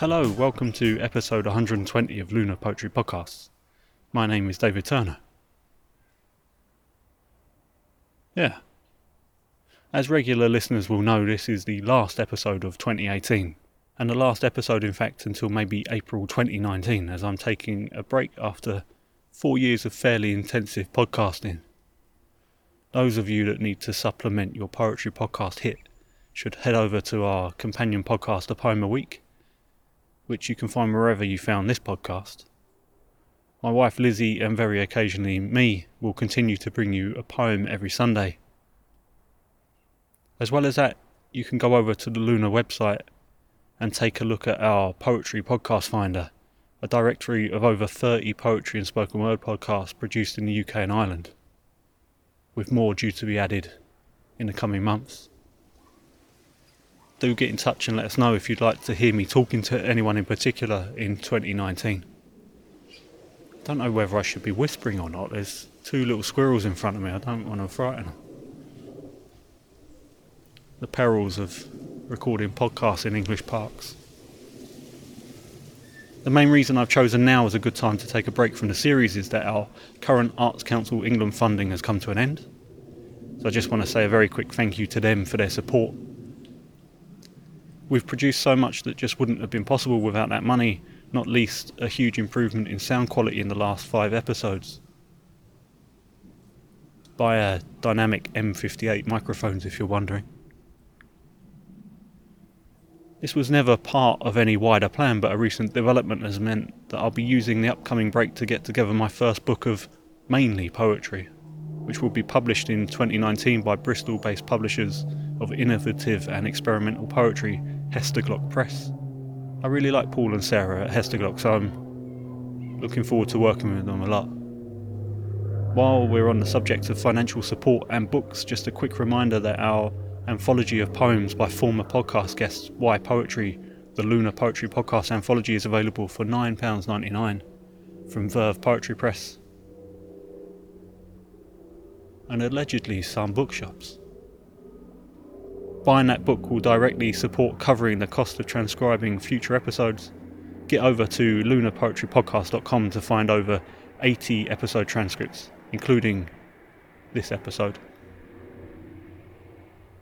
Hello, welcome to episode 120 of Lunar Poetry Podcasts. My name is David Turner. Yeah. As regular listeners will know, this is the last episode of 2018, and the last episode, in fact, until maybe April 2019, as I'm taking a break after four years of fairly intensive podcasting. Those of you that need to supplement your poetry podcast hit should head over to our companion podcast, A Poem a Week, which you can find wherever you found this podcast. My wife Lizzie and very occasionally me will continue to bring you a poem every Sunday. As well as that, you can go over to the Lunar website and take a look at our Poetry Podcast Finder, a directory of over 30 poetry and spoken word podcasts produced in the UK and Ireland with more due to be added in the coming months. Do get in touch and let us know if you'd like to hear me talking to anyone in particular in 2019. Don't know whether I should be whispering or not. There's two little squirrels in front of me. I don't want to frighten them. The perils of recording podcasts in English parks. The main reason I've chosen now as a good time to take a break from the series is that our current Arts Council England funding has come to an end. So I just want to say a very quick thank you to them for their support. We've produced so much that just wouldn't have been possible without that money, not least a huge improvement in sound quality in the last five episodes. By a dynamic M58 microphones, if you're wondering. This was never part of any wider plan, but a recent development has meant that I'll be using the upcoming break to get together my first book of mainly poetry, which will be published in 2019 by Bristol based publishers of innovative and experimental poetry, Hesterglock Press. I really like Paul and Sarah at Hesterglock, so I'm looking forward to working with them a lot. While we're on the subject of financial support and books, just a quick reminder that our anthology of poems by former podcast guests Why Poetry, the Lunar Poetry Podcast anthology is available for £9.99 from Verve Poetry Press and allegedly some bookshops. Buying that book will directly support covering the cost of transcribing future episodes. Get over to lunarpoetrypodcast.com to find over 80 episode transcripts, including this episode.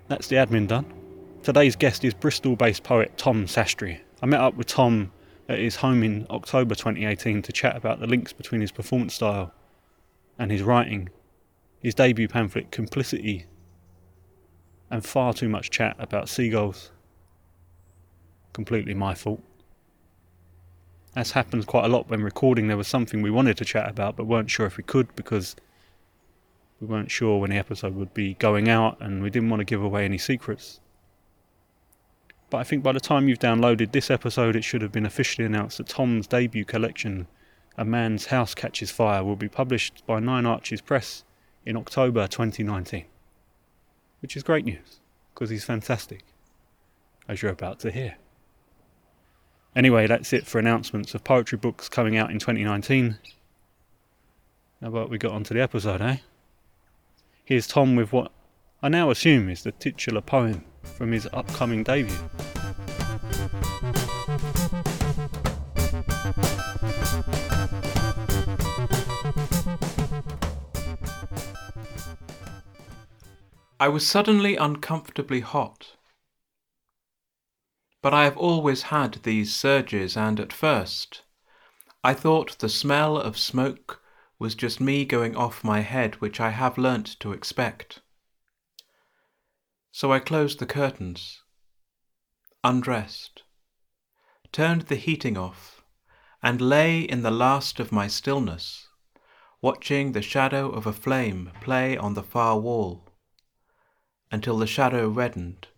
That's the admin done. Today's guest is Bristol based poet Tom Sastry. I met up with Tom at his home in October 2018 to chat about the links between his performance style and his writing, his debut pamphlet Complicity, and far too much chat about seagulls. Completely my fault. As happens quite a lot when recording, there was something we wanted to chat about but weren't sure if we could because we weren't sure when the episode would be going out and we didn't want to give away any secrets. But I think by the time you've downloaded this episode, it should have been officially announced that Tom's debut collection, A Man's House Catches Fire, will be published by Nine Arches Press in October 2019. Which is great news, because he's fantastic, as you're about to hear. Anyway, that's it for announcements of poetry books coming out in 2019. How about we got onto the episode, eh? Here's Tom with what I now assume is the titular poem from his upcoming debut. I was suddenly uncomfortably hot. But I have always had these surges, and at first I thought the smell of smoke was just me going off my head, which I have learnt to expect. So I closed the curtains, undressed, turned the heating off, and lay in the last of my stillness, watching the shadow of a flame play on the far wall, until the shadow reddened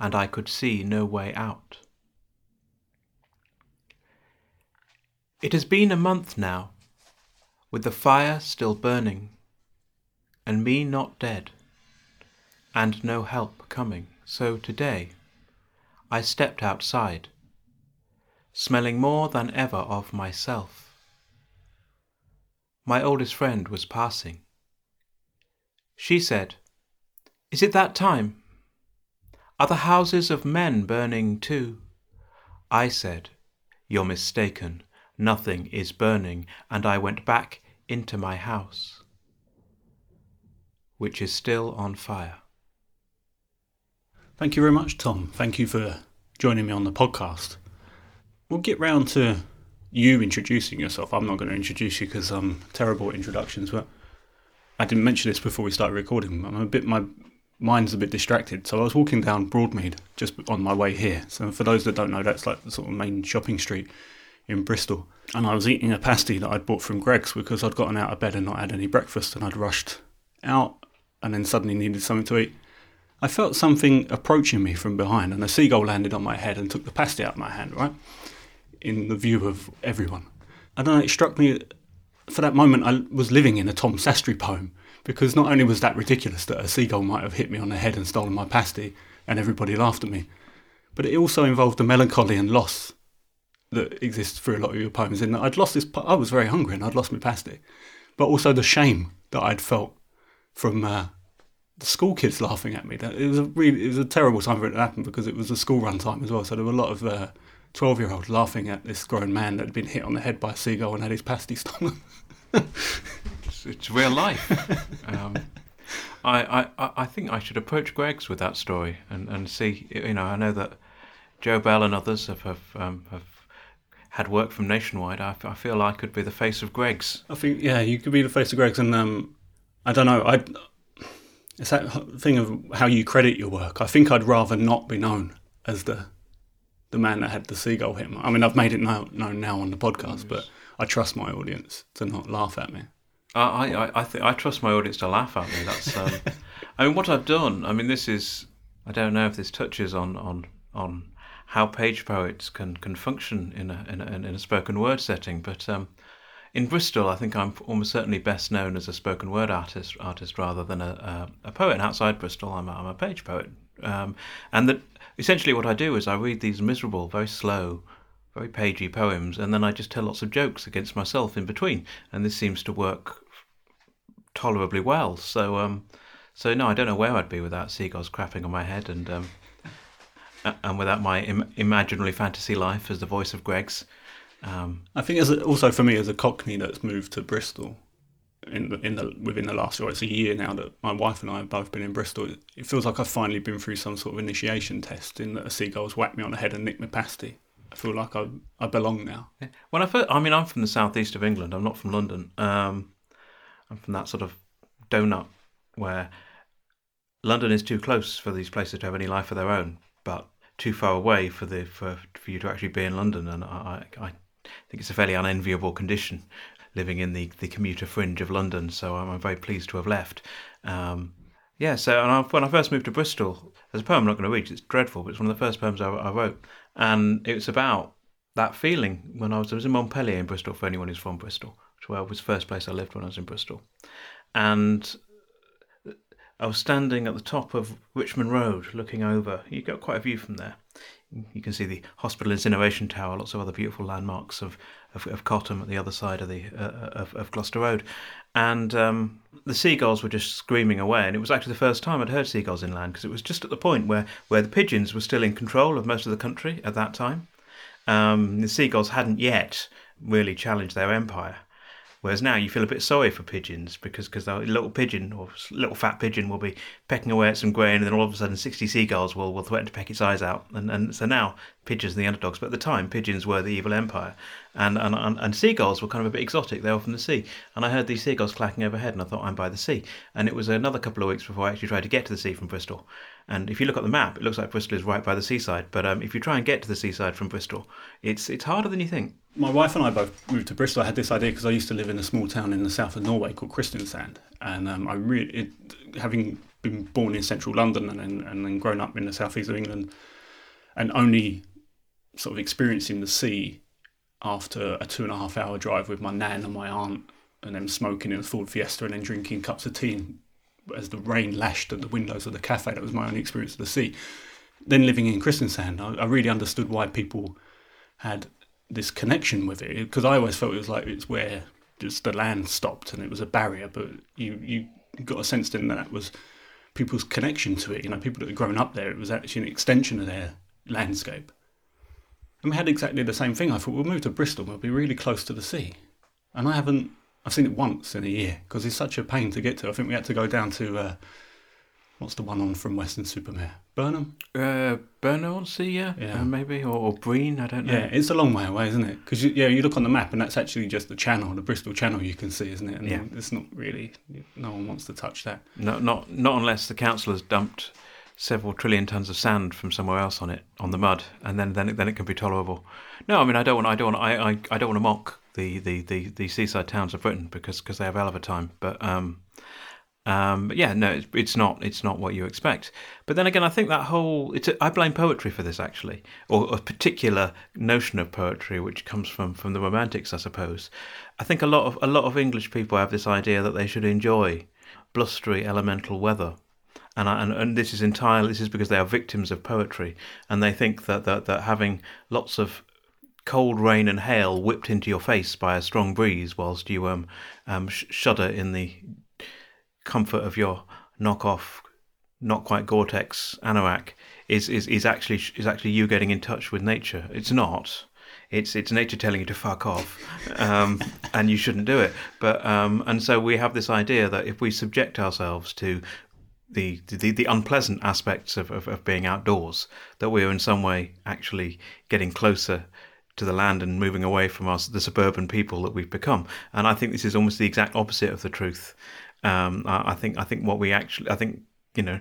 and I could see no way out. It has been a month now with the fire still burning, and me not dead, and no help coming, so today I stepped outside, smelling more than ever of myself. My oldest friend was passing. She said, Is it that time? Are the houses of men burning too? I said, You're mistaken. Nothing is burning, and I went back into my house, which is still on fire. Thank you very much, Tom. Thank you for joining me on the podcast. We'll get round to you introducing yourself. I'm not going to introduce you because I'm terrible at introductions, but I didn't mention this before we started recording. I'm a bit my mind's a bit distracted. So I was walking down Broadmead just on my way here. So for those that don't know, that's like the sort of main shopping street in Bristol. And I was eating a pasty that I'd bought from Greggs because I'd gotten out of bed and not had any breakfast and I'd rushed out and then suddenly needed something to eat. I felt something approaching me from behind and a seagull landed on my head and took the pasty out of my hand, right? In the view of everyone. I don't know, it struck me for that moment I was living in a Tom Sastry poem because not only was that ridiculous that a seagull might have hit me on the head and stolen my pasty and everybody laughed at me, but it also involved the melancholy and loss that exists through a lot of your poems. In that I'd lost this, I was very hungry and I'd lost my pasty, but also the shame that I'd felt from uh, the school kids laughing at me. That it was a really, it was a terrible time for it to happen because it was a school run time as well. So there were a lot of uh, twelve-year-olds laughing at this grown man that had been hit on the head by a seagull and had his pasty stolen. it's, it's real life. um, I, I, I think I should approach Greggs with that story and, and see. You know, I know that Joe Bell and others have have, um, have had work from Nationwide. I, I feel I could be the face of Greggs. I think yeah, you could be the face of Greggs, and um, I don't know. I it's that thing of how you credit your work. I think I'd rather not be known as the the man that had the seagull hit. I mean, I've made it known, known now on the podcast, but I trust my audience to not laugh at me. I I I, think I trust my audience to laugh at me. That's um, I mean what I've done. I mean this is I don't know if this touches on on on how page poets can can function in a in a, in a spoken word setting, but um, in Bristol, I think I'm almost certainly best known as a spoken word artist, artist rather than a, a, a poet. And outside Bristol, I'm a, I'm a page poet. Um, and that essentially what I do is I read these miserable, very slow, very pagey poems, and then I just tell lots of jokes against myself in between, and this seems to work tolerably well. So, um, so no, I don't know where I'd be without seagulls crapping on my head, and um, and without my Im- imaginary fantasy life as the voice of Greggs. Um, I think as a, also for me as a Cockney that's moved to Bristol in the, in the within the last year, it's a year now that my wife and I have both been in Bristol. It feels like I've finally been through some sort of initiation test in that a seagull's whacked me on the head and nicked my pasty. I feel like I I belong now. When I first, I mean, I'm from the southeast of England. I'm not from London. Um, I'm from that sort of donut where London is too close for these places to have any life of their own, but too far away for the for, for you to actually be in London. And I, I, I think it's a fairly unenviable condition living in the, the commuter fringe of London. So I'm, very pleased to have left. Um, yeah, so I, when I first moved to Bristol, there's a poem I'm not going to read. It's dreadful, but it's one of the first poems I, I wrote and it was about that feeling when I was I was in Montpelier in Bristol for anyone who's from Bristol, which was the first place I lived when I was in Bristol, and I was standing at the top of Richmond Road looking over. You've got quite a view from there. You can see the hospital incineration tower, lots of other beautiful landmarks of of, of Cotham at the other side of the uh, uh, of, of Gloucester Road, and um, the seagulls were just screaming away. And it was actually the first time I'd heard seagulls inland because it was just at the point where where the pigeons were still in control of most of the country at that time. Um, the seagulls hadn't yet really challenged their empire. Whereas now you feel a bit sorry for pigeons because because a little pigeon or little fat pigeon will be pecking away at some grain, and then all of a sudden sixty seagulls will, will threaten to peck its eyes out, and and so now pigeons are the underdogs. But at the time, pigeons were the evil empire, and and and, and seagulls were kind of a bit exotic. They were from the sea, and I heard these seagulls clacking overhead, and I thought I'm by the sea. And it was another couple of weeks before I actually tried to get to the sea from Bristol. And if you look at the map, it looks like Bristol is right by the seaside. But um, if you try and get to the seaside from Bristol, it's it's harder than you think my wife and I both moved to Bristol. I had this idea because I used to live in a small town in the south of Norway called Kristiansand, and um, I really, it, having been born in central London and then, and then grown up in the southeast of England, and only sort of experiencing the sea after a two and a half hour drive with my nan and my aunt, and then smoking in a Ford Fiesta and then drinking cups of tea as the rain lashed at the windows of the cafe. That was my only experience of the sea. Then living in Kristiansand, I, I really understood why people had this connection with it because I always felt it was like it's where just the land stopped and it was a barrier, but you you got a sense then that that was people's connection to it. You know, people that had grown up there, it was actually an extension of their landscape. And we had exactly the same thing. I thought we'll move to Bristol, we'll be really close to the sea. And I haven't, I've seen it once in a year because it's such a pain to get to. I think we had to go down to, uh, what's the one on from Weston-super-Mare? Burnham? Uh, Burnham, see, yeah, Yeah. uh, maybe, or, or Brean, I don't know. Yeah, it's a long way away, isn't it? Because yeah, you look on the map and that's actually just the channel, the Bristol Channel you can see, isn't it? And Yeah. it's not really, no one wants to touch that. No, not not unless the council has dumped several trillion tons of sand from somewhere else on it on the mud, and then then it, then it can be tolerable. No, I mean I don't want I don't want I, I, I don't want to mock the, the, the, the seaside towns of Britain because because they have a hell of a time, but um, um, but yeah, no, it's, it's not it's not what you expect. But then again, I think that whole it's a, I blame poetry for this actually, or a particular notion of poetry which comes from from the Romantics, I suppose. I think a lot of a lot of English people have this idea that they should enjoy blustery elemental weather. And, I, and and this is entirely this is because they are victims of poetry, and they think that that, that having lots of cold rain and hail whipped into your face by a strong breeze, whilst you um, um sh- shudder in the comfort of your knockoff, not quite Gore-Tex anorak, is, is is actually is actually you getting in touch with nature. It's not. It's it's nature telling you to fuck off, um, and you shouldn't do it. But um, and so we have this idea that if we subject ourselves to the the, the unpleasant aspects of, of, of being outdoors, that we're in some way actually getting closer to the land and moving away from us, the suburban people that we've become. And I think this is almost the exact opposite of the truth. Um, I, I think I think what we actually I think you know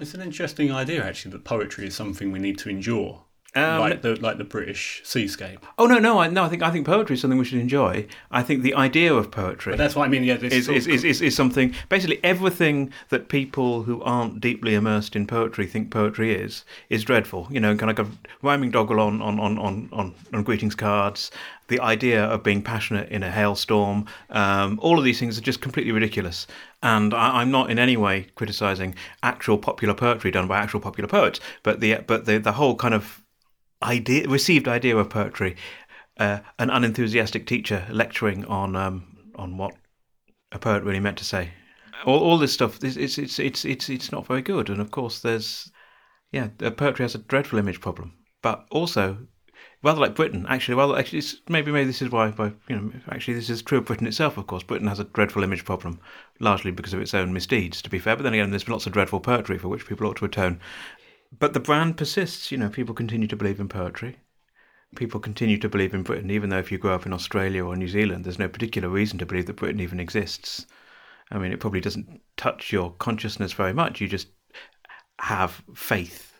It's an interesting idea, actually, that poetry is something we need to endure, Um, like the like the British seascape. Oh no, no, I, no. I think I think poetry is something we should enjoy. I think the idea of poetry But that's what I mean. Yeah, this is, is, is, is, is something. Basically, everything that people who aren't deeply immersed in poetry think poetry is is dreadful. You know, kind of like a rhyming doggerel on on, on, on, on on greetings cards. The idea of being passionate in a hailstorm. Um, all of these things are just completely ridiculous. And I, I'm not in any way criticising actual popular poetry done by actual popular poets, but the but the the whole kind of idea, received idea of poetry, uh, an unenthusiastic teacher lecturing on um, on what a poet really meant to say. All, all this stuff, it's, it's it's it's it's not very good. And of course, there's yeah, poetry has a dreadful image problem, but also. Rather like Britain, actually. Rather, actually, maybe maybe this is why, why you know, actually this is true of Britain itself. Of course, Britain has a dreadful image problem, largely because of its own misdeeds. To be fair, but then again, there's lots of dreadful poetry for which people ought to atone. But the brand persists. You know, people continue to believe in poetry. People continue to believe in Britain, even though if you grow up in Australia or New Zealand, there's no particular reason to believe that Britain even exists. I mean, it probably doesn't touch your consciousness very much. You just have faith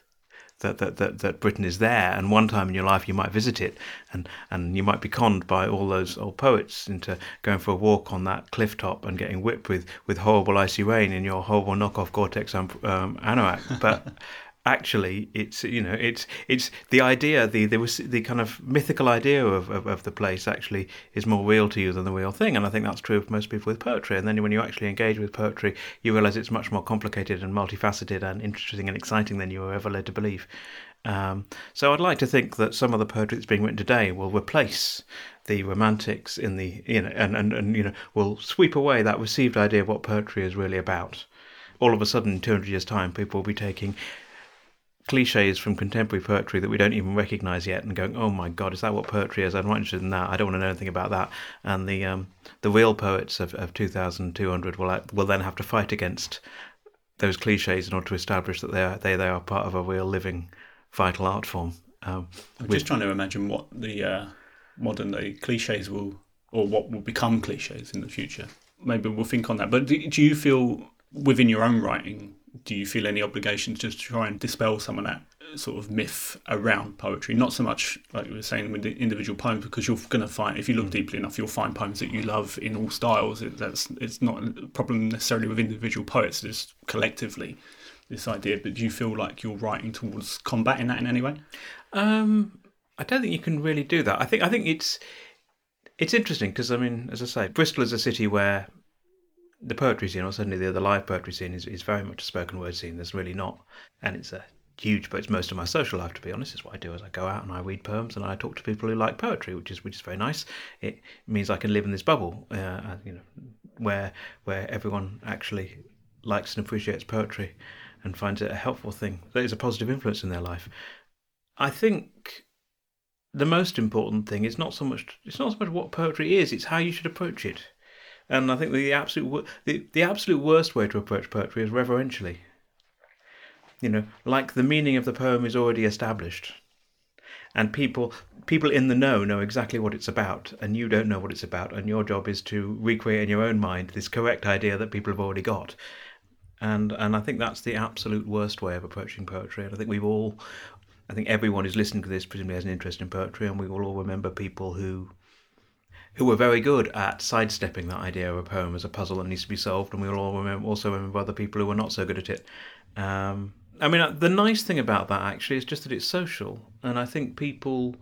that, that, that, that Britain is there, and one time in your life you might visit it, and, and you might be conned by all those old poets into going for a walk on that cliff top and getting whipped with, with horrible icy rain in your horrible knockoff Gore-Tex um, um, anorak. But actually, it's you know it's it's the idea, the there was the kind of mythical idea of, of, of the place actually is more real to you than the real thing, and I think that's true of most people with poetry. And then when you actually engage with poetry, you realise it's much more complicated and multifaceted and interesting and exciting than you were ever led to believe. Um, so I'd like to think that some of the poetry that's being written today will replace the romantics in the you know and, and, and you know will sweep away that received idea of what poetry is really about. All of a sudden, in 200 years' time, people will be taking cliches from contemporary poetry that we don't even recognise yet, and going, "Oh my God, is that what poetry is? I'm not interested in that. I don't want to know anything about that." And the um, the real poets of, of 2,200 will uh, will then have to fight against those cliches in order to establish that they are they, they are part of a real living, vital art form. Um, I'm with- just trying to imagine what the uh, modern day cliches will, or what will become cliches in the future. Maybe we'll think on that. But do, do you feel within your own writing, do you feel any obligation to just try and dispel some of that sort of myth around poetry? Not so much like you were saying with the individual poems, because you're going to find, if you look deeply enough, you'll find poems that you love in all styles. It, that's it's not a problem necessarily with individual poets, it's collectively this idea. But do you feel like you're writing towards combating that in any way? Um, I don't think you can really do that. I think I think it's it's interesting because I mean, as I say, Bristol is a city where the poetry scene, or certainly the, the live poetry scene, is, is very much a spoken word scene. There's really not, and it's a huge, but it's most of my social life. To be honest, is what I do. Is I go out and I read poems and I talk to people who like poetry, which is which is very nice. It means I can live in this bubble, uh, you know, where where everyone actually likes and appreciates poetry and finds it a helpful thing. That is a positive influence in their life. I think the most important thing is not so much it's not so much what poetry is; it's how you should approach it. And I think the absolute the, the absolute worst way to approach poetry is reverentially. You know, like the meaning of the poem is already established, and people people in the know know exactly what it's about, and you don't know what it's about, and your job is to recreate in your own mind this correct idea that people have already got. And and I think that's the absolute worst way of approaching poetry. And I think we've all I think everyone who's listening to this presumably has an interest in poetry, and we will all remember people who who were very good at sidestepping that idea of a poem as a puzzle that needs to be solved, and we will all remember, also remember other people who were not so good at it. Um, I mean, uh, the nice thing about that actually is just that it's social, and I think people.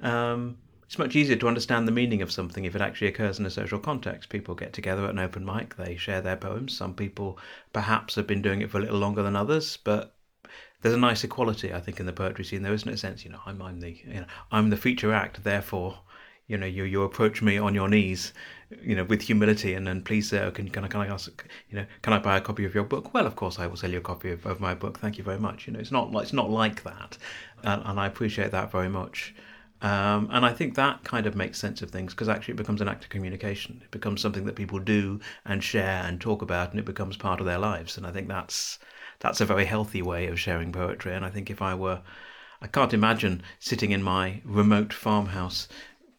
Um, it's much easier to understand the meaning of something if it actually occurs in a social context. People get together at an open mic, they share their poems. Some people perhaps have been doing it for a little longer than others, but there's a nice equality, I think, in the poetry scene. There isn't a sense, you know, I'm, I'm the, you know, I'm the feature act, therefore, you know, you you approach me on your knees, you know, with humility, and then please, sir, can can I can I ask, you know, can I buy a copy of your book? Well, of course, I will sell you a copy of, of my book. Thank you very much. You know, it's not it's not like that, and, and I appreciate that very much. Um, and I think that kind of makes sense of things because actually it becomes an act of communication. It becomes something that people do and share and talk about, and it becomes part of their lives. And I think that's that's a very healthy way of sharing poetry. And I think if I were, I can't imagine sitting in my remote farmhouse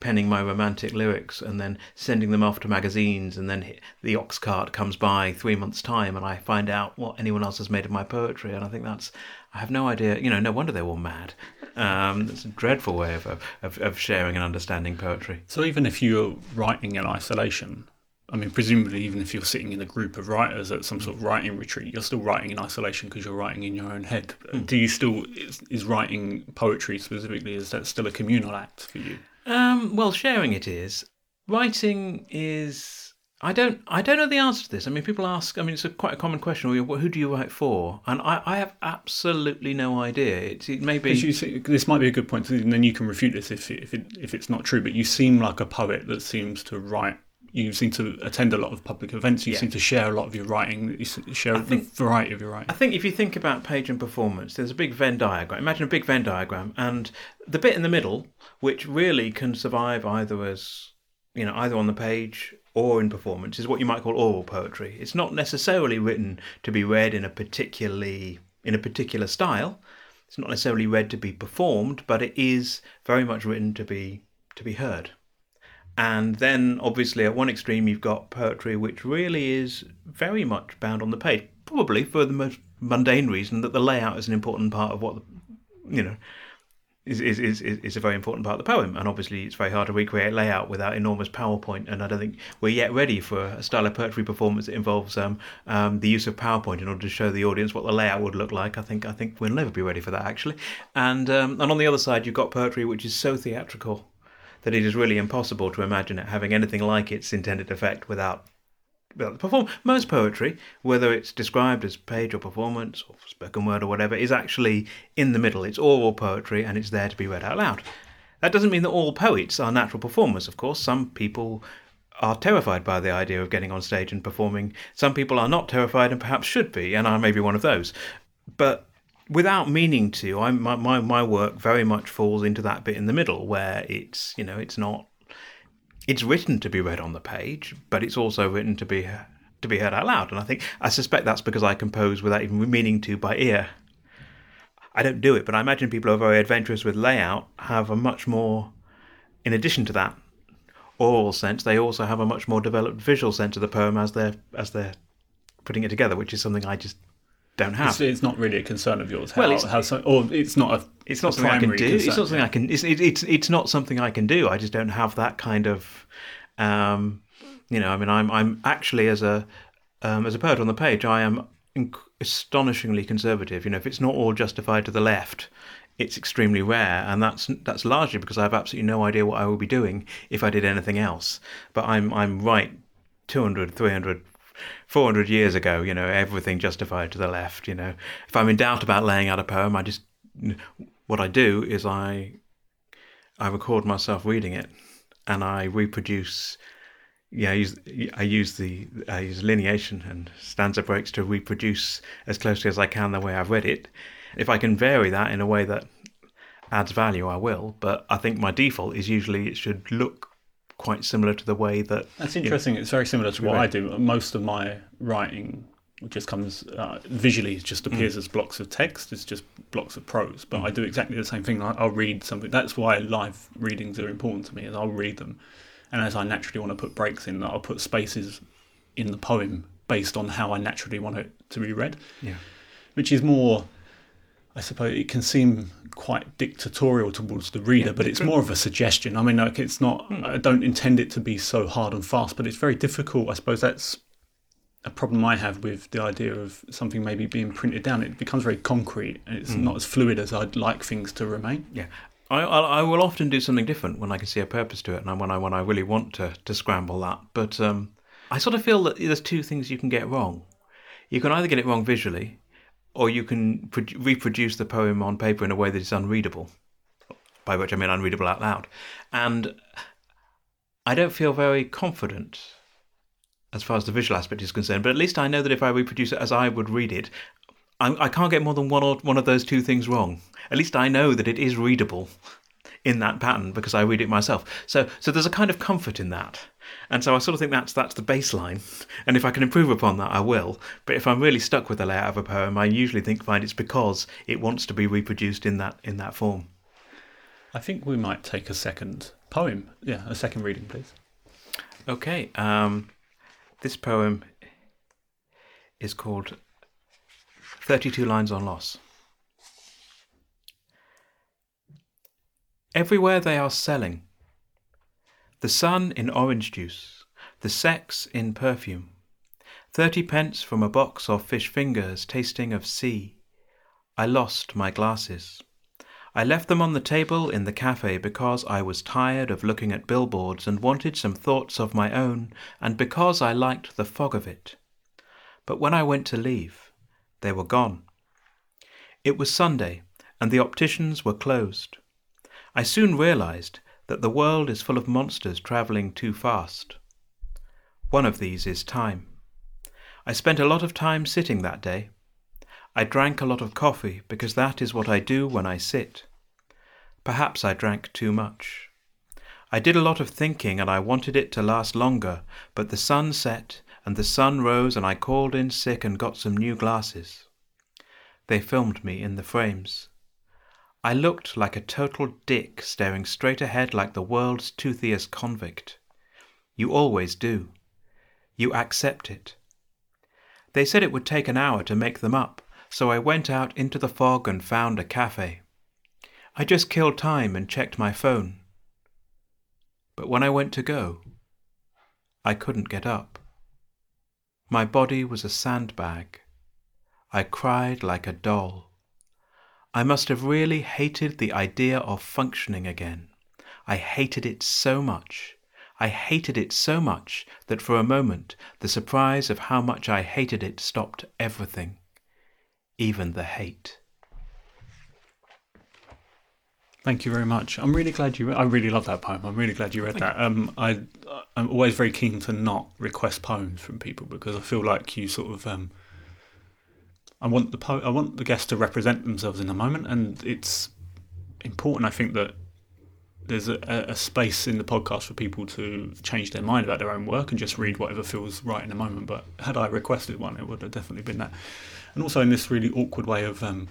penning my romantic lyrics and then sending them off to magazines and then the ox cart comes by three months time and i find out what anyone else has made of my poetry and i think that's i have no idea you know no wonder they're all mad um, it's a dreadful way of, of, of sharing and understanding poetry so even if you're writing in isolation I mean, presumably, even if you're sitting in a group of writers at some sort of writing retreat, you're still writing in isolation because you're writing in your own head. Mm. Do you still is, is, writing poetry specifically? Is that still a communal act for you? Um, well, sharing it is. Writing is. I don't. I don't know the answer to this. I mean, people ask. I mean, it's a quite a common question. Who do you write for? And I, I have absolutely no idea. It, it may be. See, this might be a good point, and then you can refute this if if it, if it's not true. But you seem like a poet that seems to write you seem to attend a lot of public events. You yeah. seem to share a lot of your writing. You share a variety of your writing. I think if you think about page and performance, there's a big Venn diagram. Imagine a big Venn diagram, and the bit in the middle, which really can survive either as you know either on the page or in performance, is what you might call oral poetry. It's not necessarily written to be read in a particularly in a particular style. It's not necessarily read to be performed, but it is very much written to be to be heard. And then, obviously, at one extreme, you've got poetry, which really is very much bound on the page, probably for the most mundane reason that the layout is an important part of what, the, you know, is, is, is, is a very important part of the poem. And obviously, it's very hard to recreate layout without enormous PowerPoint. And I don't think we're yet ready for a style of poetry performance that involves um, um, the use of PowerPoint in order to show the audience what the layout would look like. I think I think we'll never be ready for that, actually. And um, and on the other side, you've got poetry which is so theatrical that it is really impossible to imagine it having anything like its intended effect without the perform. Most poetry, whether it's described as page or performance or spoken word or whatever, is actually in the middle. It's oral poetry and it's there to be read out loud. That doesn't mean that all poets are natural performers, of course. Some people are terrified by the idea of getting on stage and performing. Some people are not terrified and perhaps should be, and I may be one of those. But without meaning to, I my, my my work very much falls into that bit in the middle where it's you know it's not it's written to be read on the page, but it's also written to be to be heard out loud. And I think I suspect that's because I compose without even meaning to by ear. I don't do it, but I imagine people who are very adventurous with layout have a much more, in addition to that oral sense, they also have a much more developed visual sense of the poem as they're as they're putting it together, which is something I just don't have. It's, it's, not really a concern of yours. How, well, it's, how so, or it's not a. It's not something I can do. Concern, it's not something. I can. It's, it, it's it's not something I can do. I just don't have that kind of. Um, you know, I mean, I'm I'm actually as a um, as a poet on the page, I am inc- astonishingly conservative. You know, if it's not all justified to the left, it's extremely rare, and that's that's largely because I have absolutely no idea what I would be doing if I did anything else. But I'm I'm right 200, 300, 400 years ago, you know, everything justified to the left, you know. If I'm in doubt about laying out a poem, I just, what I do is I, I record myself reading it and I reproduce, yeah, I use, I use the, I use lineation and stanza breaks to reproduce as closely as I can the way I've read it. If I can vary that in a way that adds value, I will. But I think my default is usually it should look quite similar to the way that. That's interesting. It's very similar to what I do. Most of my writing just comes uh, visually, it just appears as blocks of text. It's just blocks of prose. But I do exactly the same thing. I'll read something. That's why live readings are important to me. Is I'll read them, and as I naturally want to put breaks in, I'll put spaces in the poem based on how I naturally want it to be read. Yeah. which is more I suppose it can seem quite dictatorial towards the reader, but it's more of a suggestion. I mean, like it's not. I don't intend it to be so hard and fast, but it's very difficult. I suppose that's a problem I have with the idea of something maybe being printed down. It becomes very concrete, and it's not as fluid as I'd like things to remain. Yeah. I, I, I will often do something different when I can see a purpose to it, and when I when I really want to to scramble that. But um, I sort of feel that there's two things you can get wrong. You can either get it wrong visually, or you can pro- reproduce the poem on paper in a way that is unreadable. By which I mean unreadable out loud. And I don't feel very confident as far as the visual aspect is concerned. But at least I know that if I reproduce it as I would read it, I, I can't get more than one or one of those two things wrong. At least I know that it is readable in that pattern because I read it myself. So so there's a kind of comfort in that. And so I sort of think that's that's the baseline. And if I can improve upon that, I will. But if I'm really stuck with the layout of a poem, I usually think find it's because it wants to be reproduced in that in that form. I think we might take a second poem. Yeah, a second reading, please. Okay. Um, this poem is called 32 Lines on Loss. Everywhere they are selling. The sun in orange juice, the sex in perfume. Thirty pence from a box of fish fingers tasting of sea. I lost my glasses. I left them on the table in the cafe because I was tired of looking at billboards and wanted some thoughts of my own, and because I liked the fog of it. But when I went to leave, they were gone. It was Sunday, and the opticians were closed. I soon realized that the world is full of monsters traveling too fast. One of these is time. I spent a lot of time sitting that day. I drank a lot of coffee because that is what I do when I sit. Perhaps I drank too much. I did a lot of thinking and I wanted it to last longer, but the sun set and the sun rose and I called in sick and got some new glasses. They filmed me in the frames. I looked like a total dick staring straight ahead like the world's toothiest convict. You always do. You accept it. They said it would take an hour to make them up, so I went out into the fog and found a cafe. I just killed time and checked my phone. But when I went to go, I couldn't get up. My body was a sandbag. I cried like a doll. I must have really hated the idea of functioning again. I hated it so much. I hated it so much that for a moment the surprise of how much I hated it stopped everything, even the hate. Thank you very much. I'm really glad you. I really love that poem. I'm really glad you read that. Um, I I'm always very keen to not request poems from people because I feel like you sort of um. I want the po- I want the guests to represent themselves in the moment, and it's important. I think that there's a, a space in the podcast for people to change their mind about their own work and just read whatever feels right in the moment. But had I requested one, it would have definitely been that. And also in this really awkward way of um,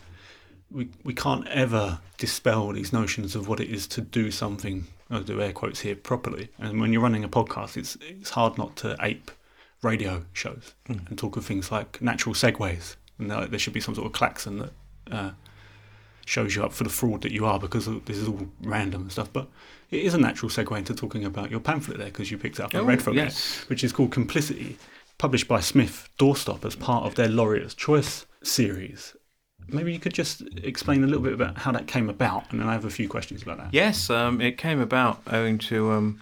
we we can't ever dispel these notions of what it is to do something. I'll do air quotes here properly. And when you're running a podcast, it's it's hard not to ape radio shows and talk of things like natural segues. And there, should be some sort of klaxon that uh, shows you up for the fraud that you are because this is all random and stuff. But it is a natural segue into talking about your pamphlet there because you picked it up and Oh, read from yes. it, which is called Complicity, published by Smith Doorstop as part of their Laureate's Choice series. Maybe you could just explain a little bit about how that came about, and then I have a few questions about that. Yes, um, it came about owing to um,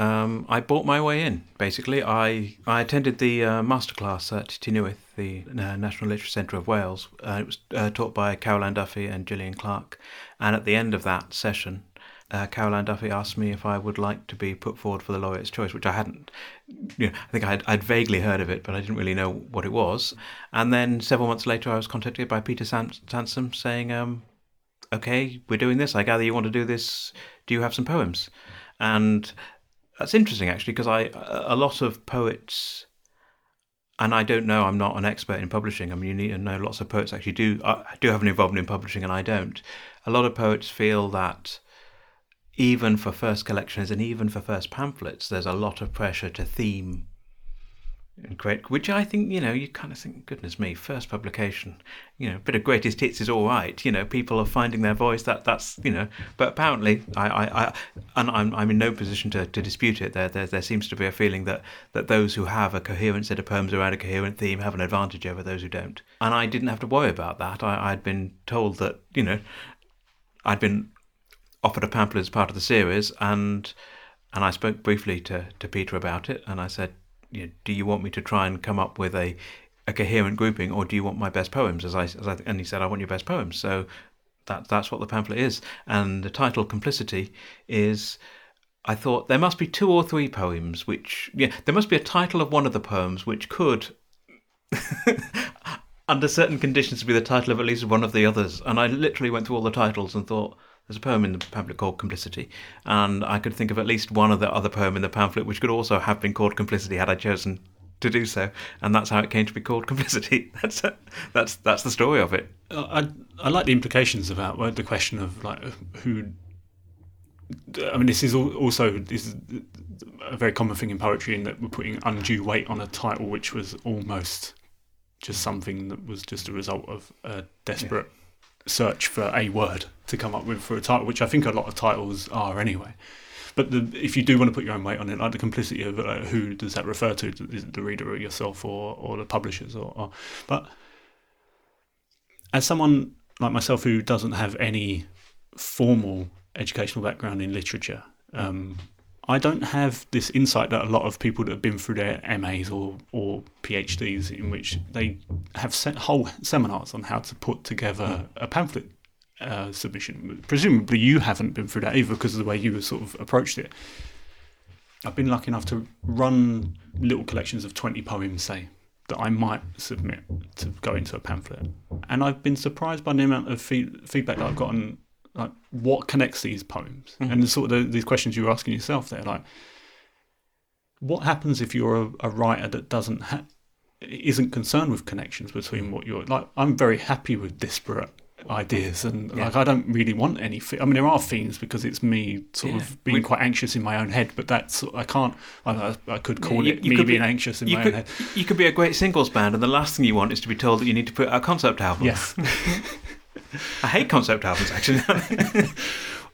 um, I bought my way in. Basically, I I attended the uh, masterclass at Tŷ Newydd, the uh, National Literature Centre of Wales. Uh, it was uh, taught by Carol Ann Duffy and Gillian Clarke, and at the end of that session. Uh, Carol Ann Duffy asked me if I would like to be put forward for the Laureate's Choice, which I hadn't. You know, I think I'd, I'd vaguely heard of it, but I didn't really know what it was. And then several months later, I was contacted by Peter San- Sansom saying, um, okay, we're doing this. I gather you want to do this. Do you have some poems? And that's interesting actually, because I a lot of poets, and I don't know. I'm not an expert in publishing. I mean, you need to know lots of poets actually do uh, do have an involvement in publishing, and I don't. A lot of poets feel that even for first collections and even for first pamphlets, there's a lot of pressure to theme and great, which I think you know you kind of think, goodness me, first publication, you know, bit of greatest hits is all right. You know, people are finding their voice. That that's you know, but apparently, I, I, I and I'm I'm in no position to, to dispute it. There, there there seems to be a feeling that that those who have a coherent set of poems around a coherent theme have an advantage over those who don't. And I didn't have to worry about that. I, I'd been told that you know, I'd been offered a pamphlet as part of the series, and and I spoke briefly to, to Peter about it, and I said, you know, do you want me to try and come up with a, a coherent grouping, or do you want my best poems? As I, as I and he said, I want your best poems. So that that's what the pamphlet is, and the title Complicity is. I thought there must be two or three poems which yeah there must be a title of one of the poems which could under certain conditions be the title of at least one of the others and I literally went through all the titles and thought there's a poem in the pamphlet called Complicity, and I could think of at least one other other poem in the pamphlet which could also have been called Complicity had I chosen to do so, and that's how it came to be called Complicity. That's a, that's that's the story of it. Uh, I I like the implications about well, the question of like who. I mean, this is also this is a very common thing in poetry in that we're putting undue weight on a title which was almost just something that was just a result of a desperate yeah search for a word to come up with for a title, which I think a lot of titles are anyway. But the, if you do want to put your own weight on it, like the complicity of uh, who does that refer to? Is it the reader or yourself or, or the publishers? Or, or, but as someone like myself who doesn't have any formal educational background in literature, um, I don't have this insight that a lot of people that have been through their MAs or, or PhDs, in which they have set whole seminars on how to put together a pamphlet uh, submission. Presumably, you haven't been through that either because of the way you were sort of approached it. I've been lucky enough to run little collections of 20 poems, say, that I might submit to go into a pamphlet. And I've been surprised by the amount of feedback that I've gotten like what connects these poems mm-hmm. and the sort of the, these questions you were asking yourself there like what happens if you're a, a writer that doesn't ha- isn't concerned with connections between what you're like i'm very happy with disparate ideas and yeah. like i don't really want any i mean there are themes because it's me sort yeah. of being we, quite anxious in my own head but that's i can't i, I could call yeah, you, it you me being be, anxious in my could, own head you could be a great singles band and the last thing you want is to be told that you need to put out a concept album yes I hate concept albums actually.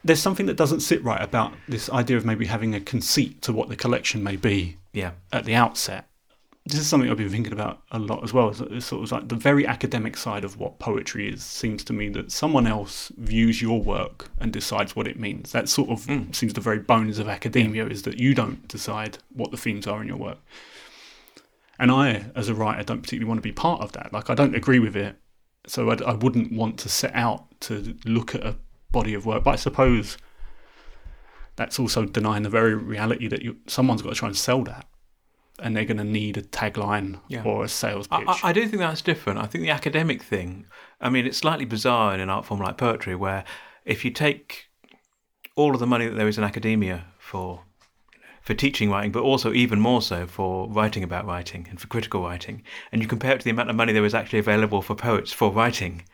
There's something that doesn't sit right about this idea of maybe having a conceit to what the collection may be yeah. at the outset. This is something I've been thinking about a lot as well. It's sort of like the very academic side of what poetry is seems to me that someone else views your work and decides what it means. That sort of mm. seems the very bones of academia yeah. is that you don't decide what the themes are in your work. And I, as a writer, don't particularly want to be part of that. Like, I don't agree with it so I'd, I would not want to set out to look at a body of work. But I suppose that's also denying the very reality that you, someone's got to try and sell that. And they're going to need a tagline yeah. or a sales pitch. I, I, do think that's different. I think the academic thing, I mean, it's slightly bizarre in an art form like poetry, where if you take all of the money that there is in academia for for teaching writing, but also even more so for writing about writing and for critical writing. And you compare it to the amount of money there is actually available for poets for writing.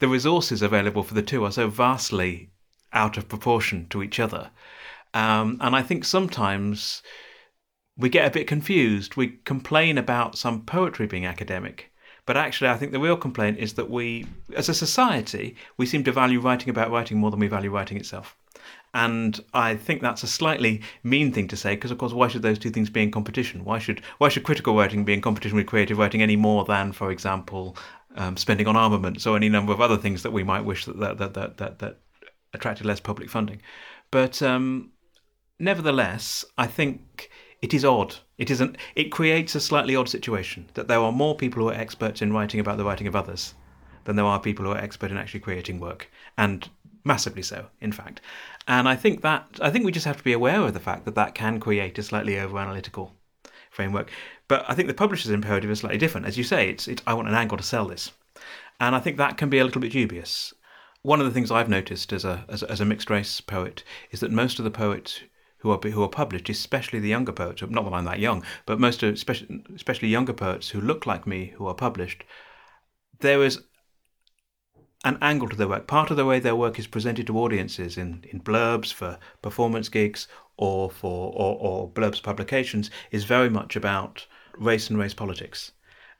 The resources available for the two are so vastly out of proportion to each other. Um, and I think sometimes we get a bit confused. We complain about some poetry being academic. But actually, I think the real complaint is that we, as a society, we seem to value writing about writing more than we value writing itself. And I think that's a slightly mean thing to say because, of course, why should those two things be in competition? Why should why should critical writing be in competition with creative writing any more than, for example, um, spending on armaments or any number of other things that we might wish that that that that, that, that attracted less public funding? But um, nevertheless, I think it is odd. It isn't. It creates a slightly odd situation that there are more people who are experts in writing about the writing of others than there are people who are expert in actually creating work, and massively so, in fact. And I think that I think we just have to be aware of the fact that that can create a slightly over analytical framework. But I think the publisher's imperative is slightly different. As you say, it's, it's I want an angle to sell this, and I think that can be a little bit dubious. one of the things I've noticed as a, as as a mixed race poet is that most of the poets who are who are published, especially the younger poets, not that I'm that young, but most of, especially, especially younger poets who look like me who are published, there is an angle to their work. Part of the way their work is presented to audiences in, in blurbs for performance gigs or for or, or blurbs publications is very much about race and race politics.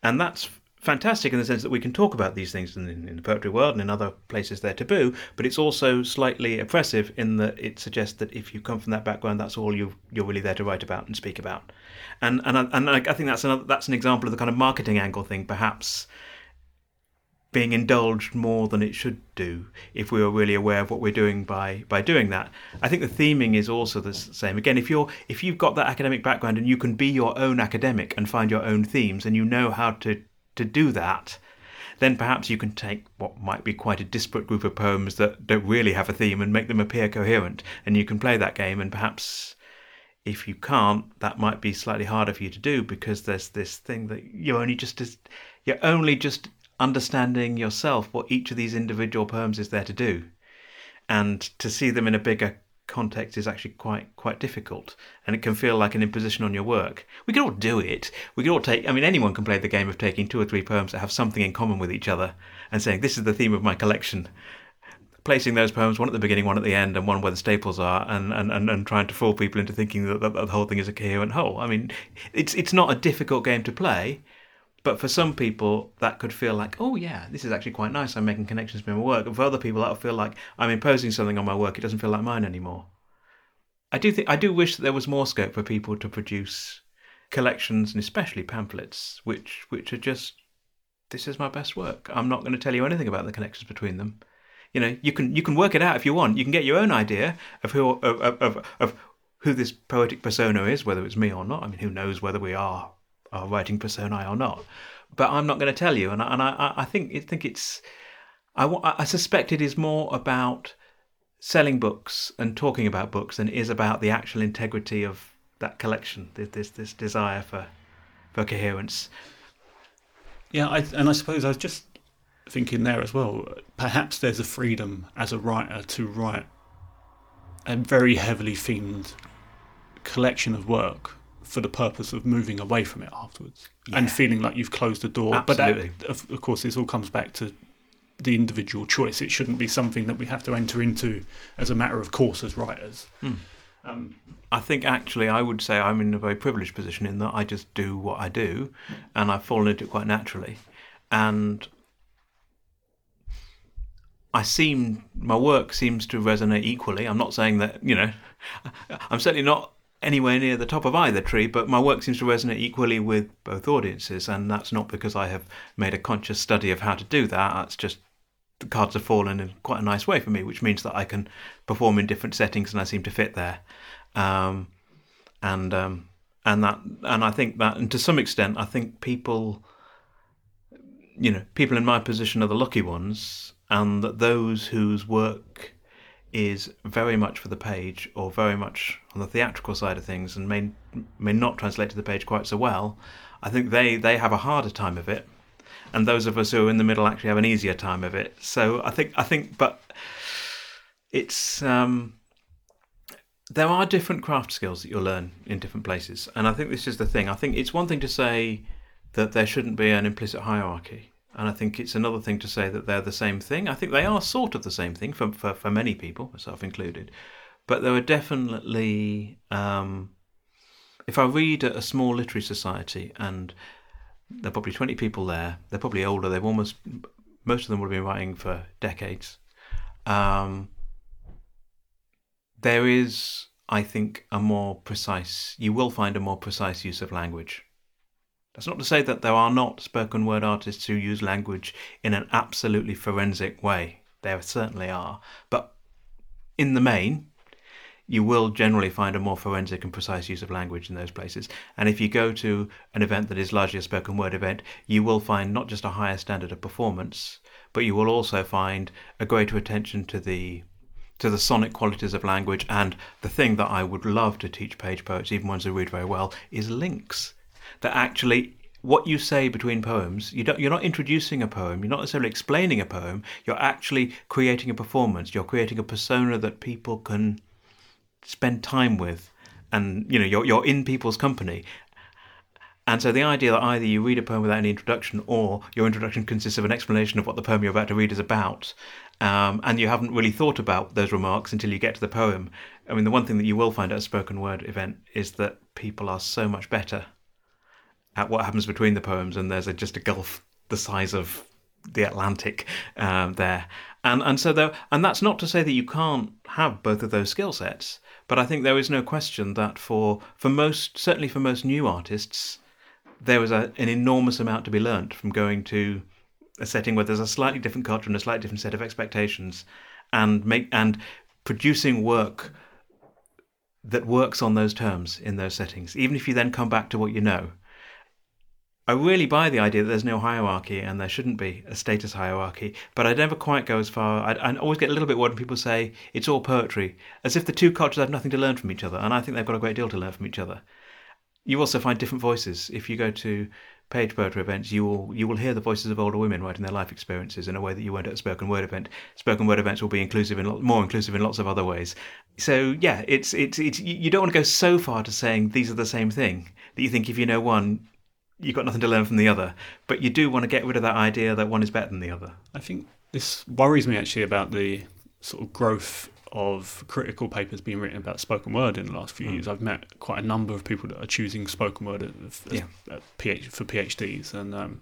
And that's fantastic in the sense that we can talk about these things in, in, the poetry world and in other places they're taboo, but it's also slightly oppressive in that it suggests that if you come from that background, that's all you you're really there to write about and speak about. And and and I think that's another that's an example of the kind of marketing angle thing, perhaps being indulged more than it should do if we were really aware of what we're doing by by doing that. I think the theming is also the same. Again, if you're if you've got that academic background and you can be your own academic and find your own themes and you know how to to do that, then perhaps you can take what might be quite a disparate group of poems that don't really have a theme and make them appear coherent and you can play that game and perhaps if you can't, that might be slightly harder for you to do because there's this thing that you're only just you're only just understanding yourself what each of these individual poems is there to do. And to see them in a bigger context is actually quite quite difficult and it can feel like an imposition on your work. We can all do it. We can all take i mean anyone can play the game of taking two or three poems that have something in common with each other and saying this is the theme of my collection. Placing those poems one at the beginning one at the end and one where the staples are and and, and, and trying to fool people into thinking that, that, that the whole thing is a coherent whole. I mean it's it's not a difficult game to play but for some people, that could feel like, oh yeah, this is actually quite nice. I'm making connections with my work. And for other people, that'll feel like I'm imposing something on my work. It doesn't feel like mine anymore. I do think I do wish that there was more scope for people to produce collections and especially pamphlets, which which are just this is my best work. I'm not going to tell you anything about the connections between them. You know, you can you can work it out if you want. You can get your own idea of who of of, of who this poetic persona is, whether it's me or not. I mean, who knows whether we are are writing personae or not. But I'm not going to tell you, and I, and I, I think I think it's I, I suspect it is more about selling books and talking about books than it is about the actual integrity of that collection. This this desire for for coherence. Yeah, I, and I suppose I was just thinking there as well. Perhaps there's a freedom as a writer to write a very heavily themed collection of work for the purpose of moving away from it afterwards yeah. and feeling like you've closed the door. Absolutely. But that, of, of course, this all comes back to the individual choice. It shouldn't be something that we have to enter into as a matter of course as writers. Hmm. Um, I think actually I would say I'm in a very privileged position in that I just do what I do and I've fallen into it quite naturally. And I seem, my work seems to resonate equally. I'm not saying that, you know, I'm certainly not anywhere near the top of either tree, but my work seems to resonate equally with both audiences, and that's not because I have made a conscious study of how to do that. That's just the cards have fallen in quite a nice way for me, which means that I can perform in different settings and I seem to fit there. Um, and um, and that and I think that, and to some extent, I think people, you know, people in my position are the lucky ones, and that those whose work is very much for the page or very much on the theatrical side of things and may may not translate to the page quite so well, I think they, they have a harder time of it. And those of us who are in the middle actually have an easier time of it. So I think I think but it's um, there are different craft skills that you'll learn in different places. And I think this is the thing. I think it's one thing to say that there shouldn't be an implicit hierarchy. And I think it's another thing to say that they're the same thing. I think they are sort of the same thing for, for, for many people, myself included. But there are definitely, um, if I read a small literary society and there are probably 20 people there, they're probably older, they've almost, most of them would have been writing for decades. Um, there is, I think, a more precise, you will find a more precise use of language that's not to say that there are not spoken word artists who use language in an absolutely forensic way. There certainly are. But in the main, you will generally find a more forensic and precise use of language in those places. And if you go to an event that is largely a spoken word event, you will find not just a higher standard of performance, but you will also find a greater attention to the to the sonic qualities of language. And the thing that I would love to teach page poets, even ones who read very well, is links that actually what you say between poems, you don't, you're not introducing a poem, you're not necessarily explaining a poem, you're actually creating a performance, you're creating a persona that people can spend time with. And you know you're you're in people's company, and so the idea that either you read a poem without any introduction, or your introduction consists of an explanation of what the poem you're about to read is about, um, and you haven't really thought about those remarks until you get to the poem. I mean, the one thing that you will find at a spoken word event is that people are so much better at what happens between the poems, and there's a, just a gulf the size of the Atlantic um, there. And and so though, and that's not to say that you can't have both of those skill sets, but I think there is no question that for for most, certainly for most new artists, there was a, an enormous amount to be learnt from going to a setting where there's a slightly different culture and a slightly different set of expectations, and make and producing work that works on those terms in those settings. Even if you then come back to what you know, I really buy the idea that there's no hierarchy and there shouldn't be a status hierarchy, but I never quite go as far. I, I always get a little bit worried when people say it's all poetry, as if the two cultures have nothing to learn from each other, and I think they've got a great deal to learn from each other. You also find different voices. If you go to page poetry events, you will you will hear the voices of older women writing their life experiences in a way that you won't at a spoken word event. Spoken word events will be inclusive in more inclusive in lots of other ways. So yeah, it's it's it's you don't want to go so far to saying these are the same thing that you think if you know one you've got nothing to learn from the other. But you do want to get rid of that idea that one is better than the other. I think this worries me actually about the sort of growth of critical papers being written about spoken word in the last few mm. years. I've met quite a number of people that are choosing spoken word as, yeah. as for PhDs, and um,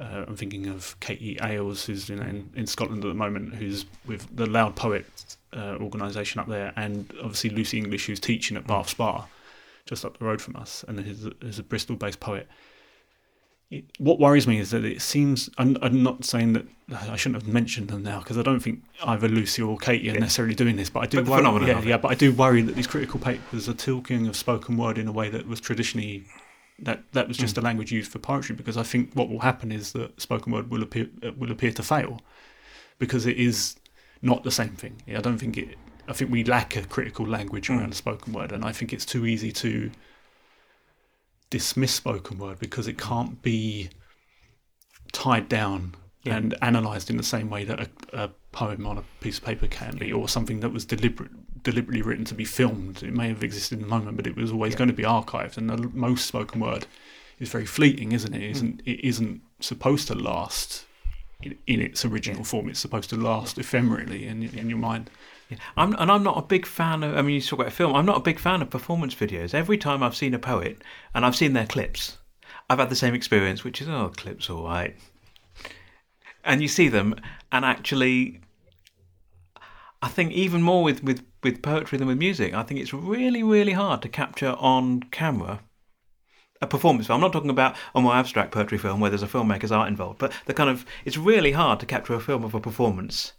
uh, I'm thinking of Katie Ailes, who's in, in, in, Scotland at the moment, who's with the Loud Poet uh, organisation up there, and obviously Lucy English, who's teaching at Bath Spa just up the road from us, and he's a, a Bristol-based poet. It, what worries me is that it seems I'm, I'm, not saying that I shouldn't have mentioned them now because I don't think either Lucy or Katie are necessarily doing this, but I do but worry. Yeah, yeah, but I do worry that these critical papers are talking of spoken word in a way that was traditionally that that was just mm. a language used for poetry. Because I think what will happen is that spoken word will appear will appear to fail because it is not the same thing. I don't think it I think we lack a critical language around mm. spoken word, and I think it's too easy to dismiss spoken word because it can't be tied down yeah. and analysed in the same way that a, a, poem on a piece of paper can be, or something that was deliberate, deliberately written to be filmed. It may have existed in the moment, but it was always yeah. going to be archived. And the, most spoken word is very fleeting, isn't it? It mm. isn't, it isn't supposed to last in, in its original yeah. form. It's supposed to last ephemerally in, in your mind. I'm, and I'm not a big fan of. I mean, you talk about film. I'm not a big fan of performance videos. Every time I've seen a poet and I've seen their clips, I've had the same experience, which is, oh, clips all right. And you see them, and actually, I think even more with, with, with poetry than with music, I think it's really, really hard to capture on camera a performance film. I'm not talking about a more abstract poetry film where there's a filmmaker's art involved, but the kind of it's really hard to capture a film of a performance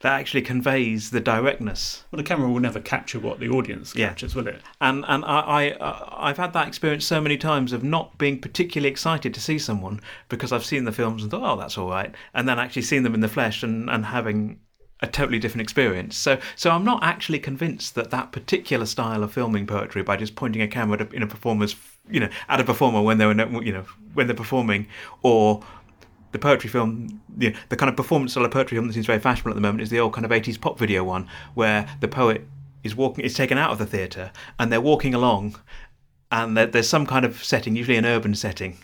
that actually conveys the directness. Well, the camera will never capture what the audience captures, yeah. will it? And and I, I uh, I've had that experience so many times of not being particularly excited to see someone because I've seen the films and thought, oh, that's all right, and then actually seeing them in the flesh and and having a totally different experience. So, so I'm not actually convinced that that particular style of filming poetry by just pointing a camera in a performer's, you know, at a performer when they're, you know, when they're performing, or the poetry film, the, the kind of performance style of poetry film that seems very fashionable at the moment is the old kind of 80s pop video one where the poet is walking, is taken out of the theatre and they're walking along and there's some kind of setting, usually an urban setting,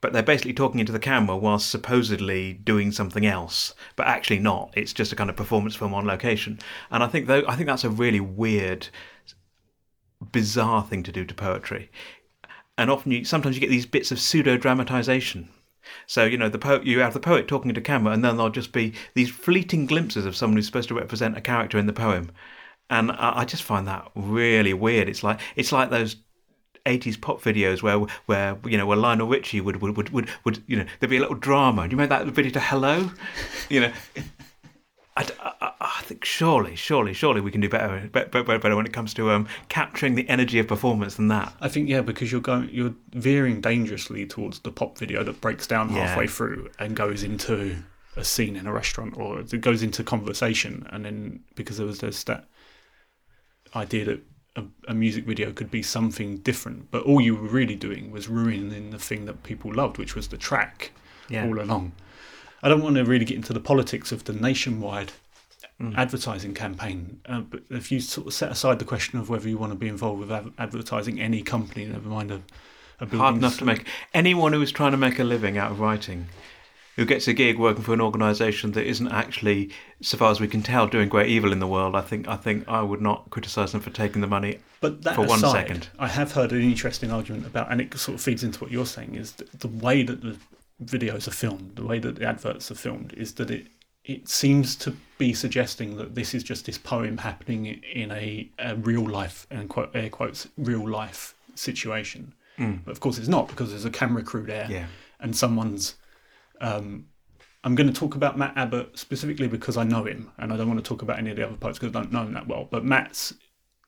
but they're basically talking into the camera whilst supposedly doing something else, but actually not. It's just a kind of performance film on location. And I think though, I think that's a really weird, bizarre thing to do to poetry. And often, you, sometimes you get these bits of pseudo dramatization so you know the poet, you have the poet talking to camera, and then there'll just be these fleeting glimpses of someone who's supposed to represent a character in the poem, and I, I just find that really weird. It's like it's like those 80s pop videos where where you know where Lionel Richie would would would would, would you know there'd be a little drama. You remember that video to Hello? You know, I, I, I, think surely, surely, surely we can do better, better, better when it comes to um, capturing the energy of performance than that. I think yeah, because you're going, you're veering dangerously towards the pop video that breaks down yeah. halfway through and goes into a scene in a restaurant, or it goes into conversation, and then because there was this that idea that a, a music video could be something different, but all you were really doing was ruining the thing that people loved, which was the track Yeah. all along. I don't want to really get into the politics of the nationwide Mm. advertising campaign, uh, but if you sort of set aside the question of whether you want to be involved with ad- advertising any company, never mind a, a building Hard enough to make anyone who is trying to make a living out of writing, who gets a gig working for an organisation that isn't actually, so far as we can tell, doing great evil in the world. I think I think I would not criticise them for taking the money. But that for one aside, second. I have heard an interesting argument about, and it sort of feeds into what you're saying, is the way that the videos are filmed, the way that the adverts are filmed, is that it it seems to be suggesting that this is just this poem happening in a, a real life, and quote air quotes, real life situation. But of course, it's not because there's a camera crew there, Yeah. and someone's. Um, I'm going to talk about Matt Abbott specifically because I know him, and I don't want to talk about any of the other poets because I don't know him that well. But Matt's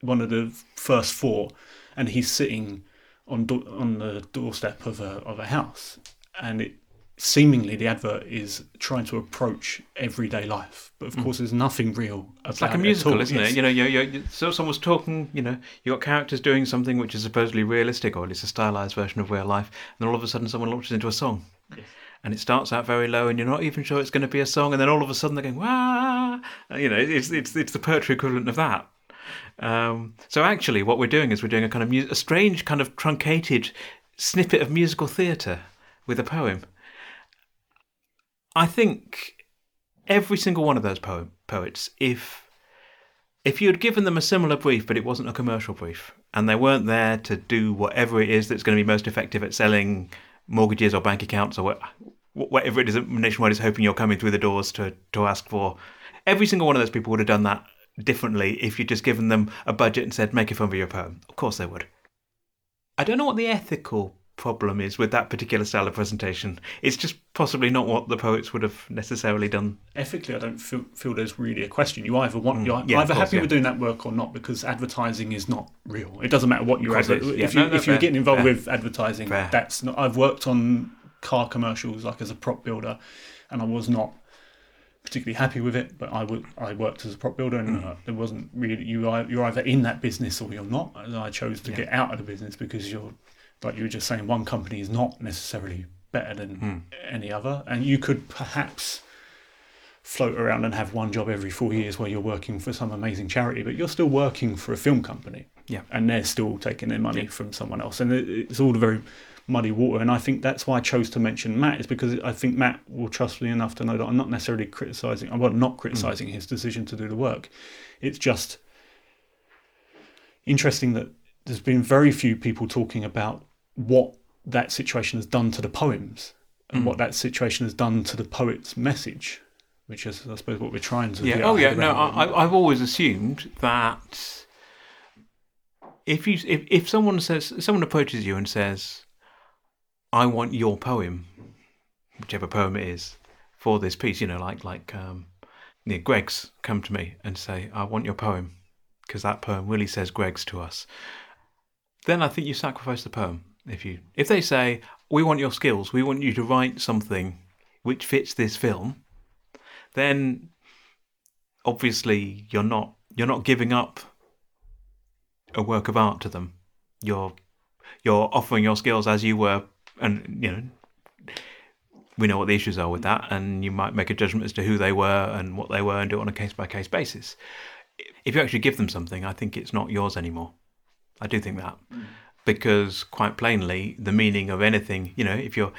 one of the first four, and he's sitting on do- on the doorstep of a of a house, and it seemingly the advert is trying to approach everyday life, but of course there's nothing real about. It's like a musical, all. isn't it? You know, you're, you so someone's talking. You know, you got characters doing something which is supposedly realistic, or at least a stylized version of real life, and then all of a sudden someone launches into a song. And it starts out very low, and you're not even sure it's going to be a song, and then all of a sudden they're going wah. You know, it's it's it's the poetry equivalent of that. Um, so actually, what we're doing is we're doing a kind of mu- a strange kind of truncated snippet of musical theatre with a poem. I think every single one of those po- poets, if if you had given them a similar brief, but it wasn't a commercial brief, and they weren't there to do whatever it is that's going to be most effective at selling mortgages or bank accounts or what, whatever it is that Nationwide is hoping you're coming through the doors to, to ask for, every single one of those people would have done that differently if you'd just given them a budget and said, make a film for your poem. Of course they would. I don't know what the ethical problem is with that particular style of presentation. It's just possibly not what the poets would have necessarily done. ethically, I don't feel, feel there's really a question. You either want, you're Mm. Yeah, either course, happy yeah. with doing that work or not, because advertising is not real. It doesn't matter what you're adver- Yeah, if you no, no, if you're getting involved fair. with advertising. Fair. That's not. I've worked on car commercials like as a prop builder, and I was not particularly happy with it. But I worked as a prop builder, and Mm. uh, there wasn't really you. are- You're either in that business or you're not. And I chose to Yeah. get out of the business because you're like you were just saying, one company is not necessarily better than Hmm. any other, and you could perhaps float around and have one job every four years where you're working for some amazing charity, but you're still working for a film company. Yeah. And they're still taking their money Yeah. from someone else. And it's all very muddy water. And I think that's why I chose to mention Matt, is because I think Matt will trust me enough to know that I'm not necessarily criticising, I'm not criticising his decision to do the work. It's just interesting that there's been very few people talking about what that situation has done to the poems and what that situation has done to the poet's message, which is, I suppose, what we're trying to. Yeah. Oh, yeah. No. I, I've always assumed that if you if, if someone says someone approaches you and says, "I want your poem," whichever poem it is, for this piece, you know, like like um, yeah, Greggs come to me and say, "I want your poem," because that poem really says Greggs to us. Then I think you sacrifice the poem. If you if they say, "We want your skills. We want you to write something which fits this film," then obviously you're not you're not giving up a work of art to them. You're you're offering your skills as you were, and you know we know what the issues are with that, and you might make a judgment as to who they were and what they were, and do it on a case by case basis. If you actually give them something, I think it's not yours anymore. I do think that hmm. Because quite plainly, the meaning of anything, you know, if you're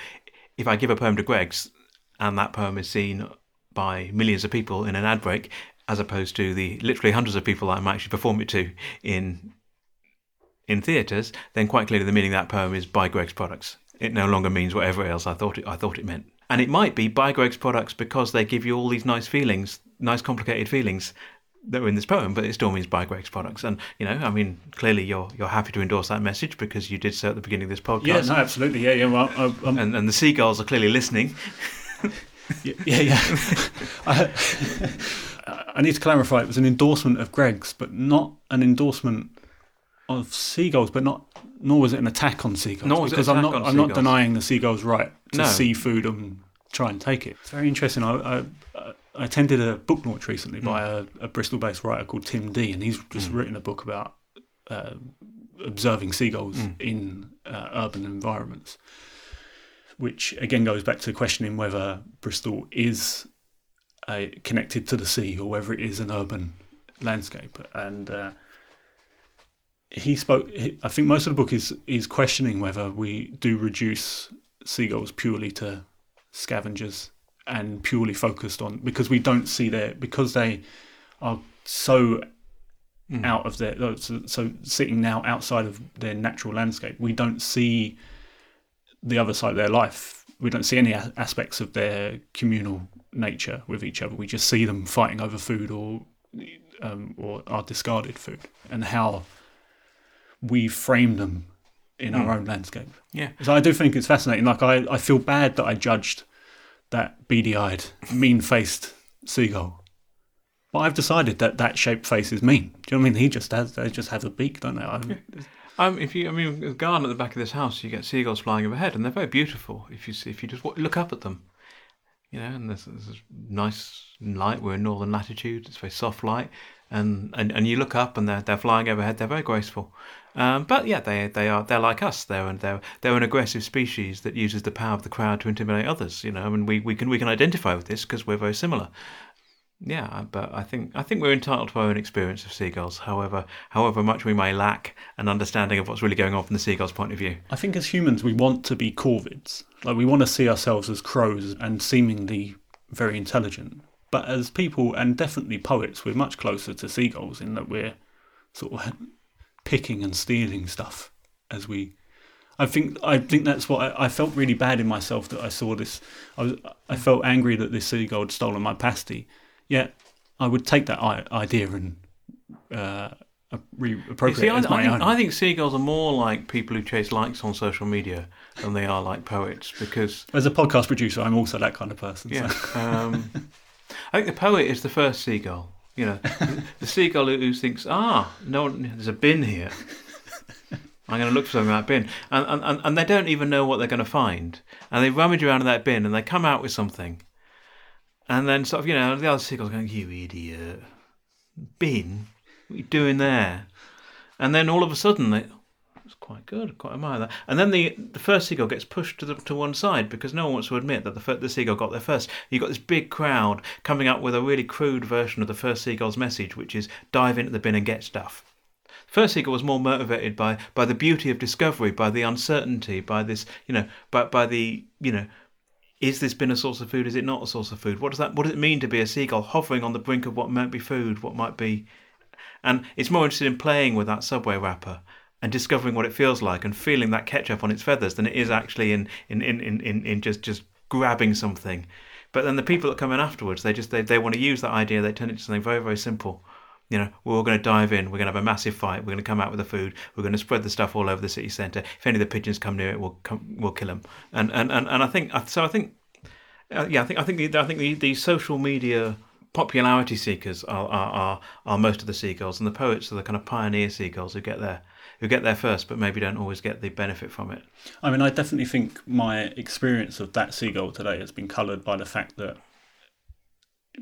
if I give a poem to Greggs and that poem is seen by millions of people in an ad break, as opposed to the literally hundreds of people that I might actually perform it to in in theatres, then quite clearly the meaning of that poem is by Greggs products. It no longer means whatever else I thought it I thought it meant. And it might be by Greggs products because they give you all these nice feelings, nice complicated feelings that were in this poem, but it still means by Greggs products. And you know, I mean, clearly you're you're happy to endorse that message because you did so at the beginning of this podcast. Yeah, no, absolutely. Yeah, yeah. Well, I, I'm, and, and the seagulls are clearly listening. yeah, yeah. yeah. I, I need to clarify. It was an endorsement of Greggs, but not an endorsement of seagulls. But not, nor was it an attack on seagulls. Nor was it because an I'm not, on I'm not denying the seagulls' right to No. see food and try and take it. It's very interesting. I, I, I attended a book launch recently Hmm. by a, a Bristol-based writer called Tim Dee, and he's just written a book about uh, observing seagulls in uh, urban environments, which again goes back to questioning whether Bristol is uh, connected to the sea or whether it is an urban landscape. And uh, he spoke. I think most of the book is is questioning whether we do reduce seagulls purely to scavengers and purely focused on because we don't see their because they are so out of their so, so sitting now outside of their natural landscape we don't see the other side of their life. We don't see any aspects of their communal nature with each other. We just see them fighting over food or um, or our discarded food and how we frame them in our own landscape. Yeah. so I do think it's fascinating. Like I, I feel bad that I judged that beady-eyed, mean-faced seagull. But I've decided that that shaped face is mean. Do you know what I mean? He just has, they just have a beak, don't they? I'm, Um, if you, I mean, the garden at the back of this house, you get seagulls flying overhead, and they're very beautiful. If you see, if you just look up at them, you know, and there's, there's nice light. We're in northern latitude; it's very soft light, and, and, and you look up, and they're they're flying overhead. They're very graceful. Um, but yeah, they they are they're like us. They're they're they're an aggressive species that uses the power of the crowd to intimidate others. You know, I mean, we, we can we can identify with this because we're very similar. Yeah, but I think I think we're entitled to our own experience of seagulls. However, however much we may lack an understanding of what's really going on from the seagull's point of view. I think as humans, we want to be corvids. Like we want to see ourselves as crows and seemingly very intelligent. But as people and definitely poets, we're much closer to seagulls in that we're sort of picking and stealing stuff as we. I think I think that's what I, I felt really bad in myself that I saw this. I was I felt angry that this seagull had stolen my pasty. Yet I would take that idea and uh, reappropriate See, it I, as my I, think, own. I think seagulls are more like people who chase likes on social media than they are like poets because As a podcast producer, I'm also that kind of person. yeah, So. um, I think the poet is the first seagull. You know, the, seagull who, thinks, ah, no, there's a bin here. I'm going to look for something in that bin, and, and and and they don't even know what they're going to find, and they rummage around in that bin, and they come out with something, and then sort of you know the other seagull's going, you idiot, bin, what are you doing there? And then all of a sudden they. It's quite good. Quite admire that. And then the the first seagull gets pushed to the to one side because no one wants to admit that the the seagull got there first. You've got this big crowd coming up with a really crude version of the first seagull's message, which is dive into the bin and get stuff. First Seagull was more motivated by by the beauty of discovery, by the uncertainty, by this, you know, by by the, you know, is this bin a source of food? Is it not a source of food? What does that? What does it mean to be a seagull hovering on the brink of what might be food? What might be? And it's more interested in playing with that subway wrapper and discovering what it feels like and feeling that ketchup on its feathers than it is actually in in in in, in, in just just grabbing something. But then the people that come in afterwards, they just they, they want to use that idea. They turn it into something very very simple. You know, we're all going to dive in. We're going to have a massive fight. We're going to come out with the food. We're going to spread the stuff all over the city centre. If any of the pigeons come near it, we'll come, we'll kill them. And and and, and I think so. I think uh, yeah, I think I think the, I think the, the social media popularity seekers are, are are are most of the seagulls, and the poets are the kind of pioneer seagulls who get there who get there first, but maybe don't always get the benefit from it. I mean, I definitely think my experience of that seagull today has been coloured by the fact that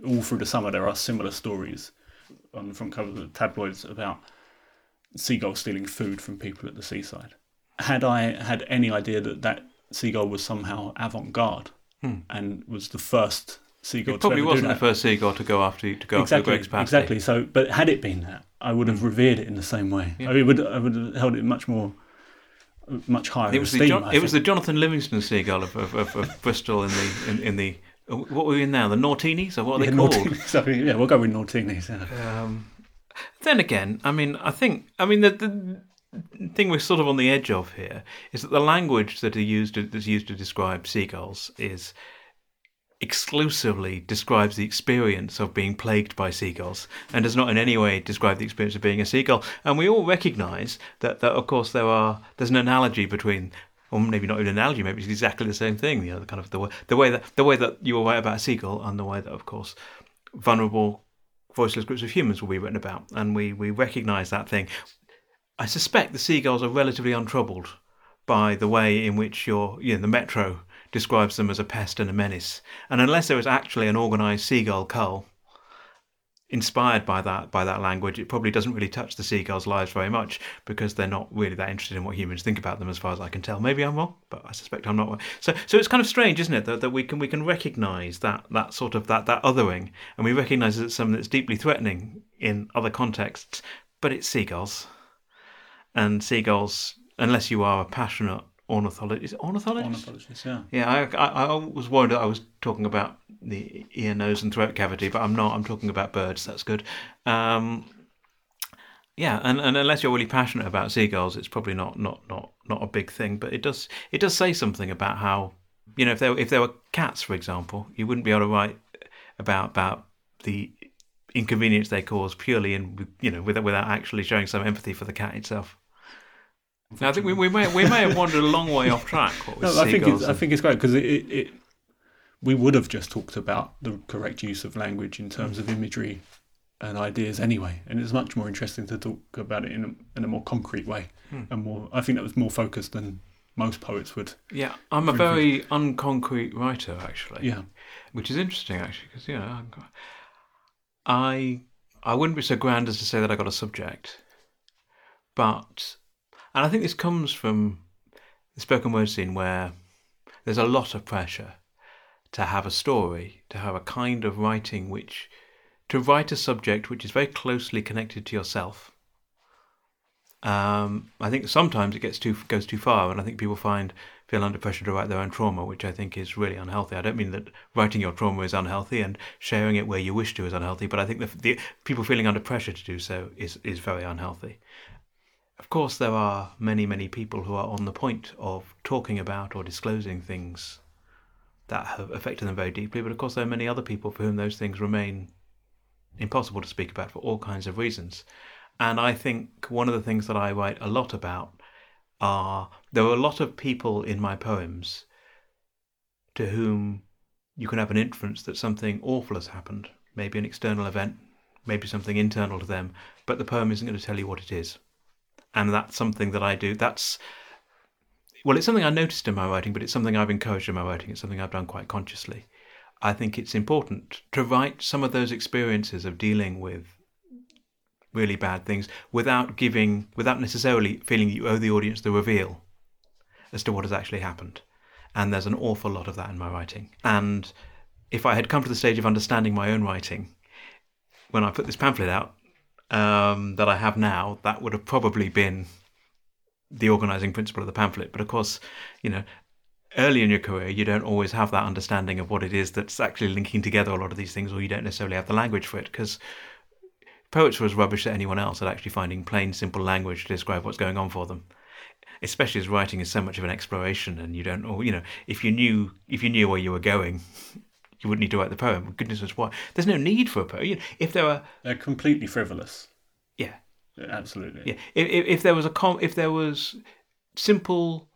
all through the summer there are similar stories um, on the front covers of tabloids about seagulls stealing food from people at the seaside. Had I had any idea that that seagull was somehow avant-garde hmm. and was the first seagull It probably wasn't the first seagull to go after to go exactly, after Greggs pasty. exactly. So, but had it been that, I would have revered it in the same way. I mean, would I would have held it much more, much higher. It was the John, it was the. Jonathan Livingston seagull of, of, of, of Bristol in the in, in the what were we in now the Naughtinis or what are Yeah, they called? Yeah, we'll go with Nortinis. Yeah. Um, then again, I mean, I think, I mean, the, the thing we're sort of on the edge of here is that the language that are used to, that's used to describe seagulls is exclusively describes the experience of being plagued by seagulls and does not in any way describe the experience of being a seagull. And we all recognise that, that of course, there are there's an analogy between. Or maybe not an analogy. Maybe it's exactly the same thing. You know, the kind of the way, the way that the way that you were right about a seagull, and the way that, of course, vulnerable voiceless groups of humans will be written about, and we, we recognise that thing. I suspect the seagulls are relatively untroubled by the way in which your you know, the Metro describes them as a pest and a menace. And unless there is actually an organised seagull cull, inspired by that by that language, it probably doesn't really touch the seagulls' lives very much because they're not really that interested in what humans think about them, as far as I can tell. Maybe I'm wrong, but I suspect I'm not. So, so it's kind of strange, isn't it, that, that we can we can recognise that that sort of that that othering, and we recognise it as something that's deeply threatening in other contexts, but it's seagulls, and seagulls, unless you are a passionate ornithologist, is it ornithologist? Ornithologist, yeah. Yeah, I, I, I was worried that I was talking about the ear, nose, and throat cavity, but I'm not. I'm talking about birds. That's good. Um, yeah, and, and unless you're really passionate about seagulls, it's probably not, not, not, not a big thing. But it does it does say something about how you know if there if there were cats, for example, you wouldn't be able to write about about the inconvenience they cause purely in you know without without actually showing some empathy for the cat itself. Now, I think we, we may we may have wandered a long way off track. no, I think it's, I think it's great because it, it, it, we would have just talked about the correct use of language in terms of imagery and ideas anyway, and it's much more interesting to talk about it in a, in a more concrete way hmm. and more. I think that was more focused than most poets would. Yeah, I'm a very unconcrete writer actually. Yeah, which is interesting actually because you know I I wouldn't be so grand as to say that I got a subject, but and I think this comes from the spoken word scene where there's a lot of pressure to have a story, to have a kind of writing which, to write a subject which is very closely connected to yourself. Um, I think sometimes it gets too goes too far, and I think people find feel under pressure to write their own trauma, which I think is really unhealthy. I don't mean that writing your trauma is unhealthy and sharing it where you wish to is unhealthy, but I think the, the people feeling under pressure to do so is is very unhealthy. Of course, there are many, many people who are on the point of talking about or disclosing things that have affected them very deeply, but of course, there are many other people for whom those things remain impossible to speak about for all kinds of reasons. And I think one of the things that I write a lot about are there are a lot of people in my poems to whom you can have an inference that something awful has happened, maybe an external event, maybe something internal to them, but the poem isn't going to tell you what it is and that's something that I do. That's well, it's something I noticed in my writing, but it's something I've encouraged in my writing. It's something I've done quite consciously. I think it's important to write some of those experiences of dealing with really bad things without giving, without necessarily feeling you owe the audience the reveal as to what has actually happened. And there's an awful lot of that in my writing. And if I had come to the stage of understanding my own writing when I put this pamphlet out, um, that I have now, that would have probably been the organizing principle of the pamphlet. But of course, you know, early in your career, you don't always have that understanding of what it is that's actually linking together a lot of these things, or you don't necessarily have the language for it because poets were as rubbish as anyone else at actually finding plain, simple language to describe what's going on for them. Especially as writing is so much of an exploration, and you don't, you know, if you knew if you knew where you were going, you wouldn't need to write the poem. Goodness knows why. There's no need for a poem. You know, if there were, they're completely frivolous. Yeah, absolutely. Yeah, if, if, if there was a com, if there was simple,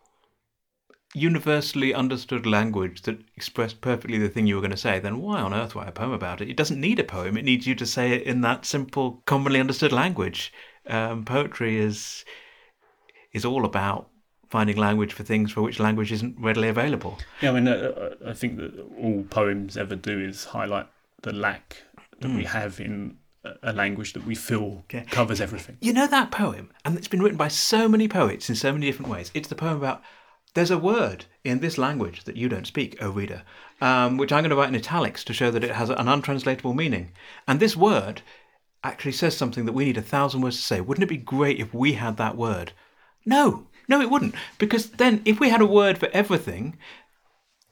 universally understood language that expressed perfectly the thing you were going to say, then why on earth write a poem about it? It doesn't need a poem. It needs you to say it in that simple, commonly understood language. Um, poetry is is all about finding language for things for which language isn't readily available. Yeah, I mean, uh, uh, I think that all poems ever do is highlight the lack that mm. we have in a language that we feel okay. covers everything. You know that poem, and it's been written by so many poets in so many different ways. It's the poem about there's a word in this language that you don't speak, O reader, um, which I'm going to write in italics to show that it has an untranslatable meaning. And this word actually says something that we need a thousand words to say. Wouldn't it be great if we had that word? No, no, it wouldn't. Because then, if we had a word for everything,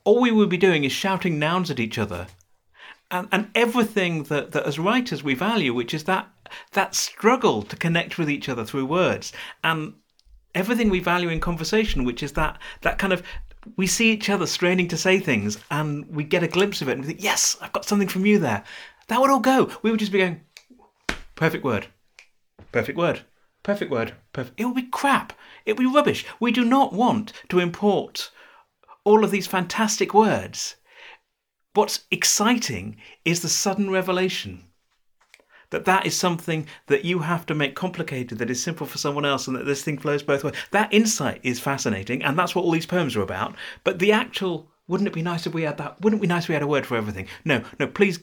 all we would be doing is shouting nouns at each other. And, and everything that, that as writers we value, which is that, that struggle to connect with each other through words. And everything we value in conversation, which is that, that kind of we see each other straining to say things and we get a glimpse of it and we think, yes, I've got something from you there. That would all go. We would just be going, perfect word, perfect word, perfect word, perfect. It would be crap. It would be rubbish. We do not want to import all of these fantastic words. What's exciting is the sudden revelation that that is something that you have to make complicated that is simple for someone else and that this thing flows both ways that insight is fascinating and that's what all these poems are about but the actual wouldn't it be nice if we had that wouldn't it be nice if we had a word for everything no no please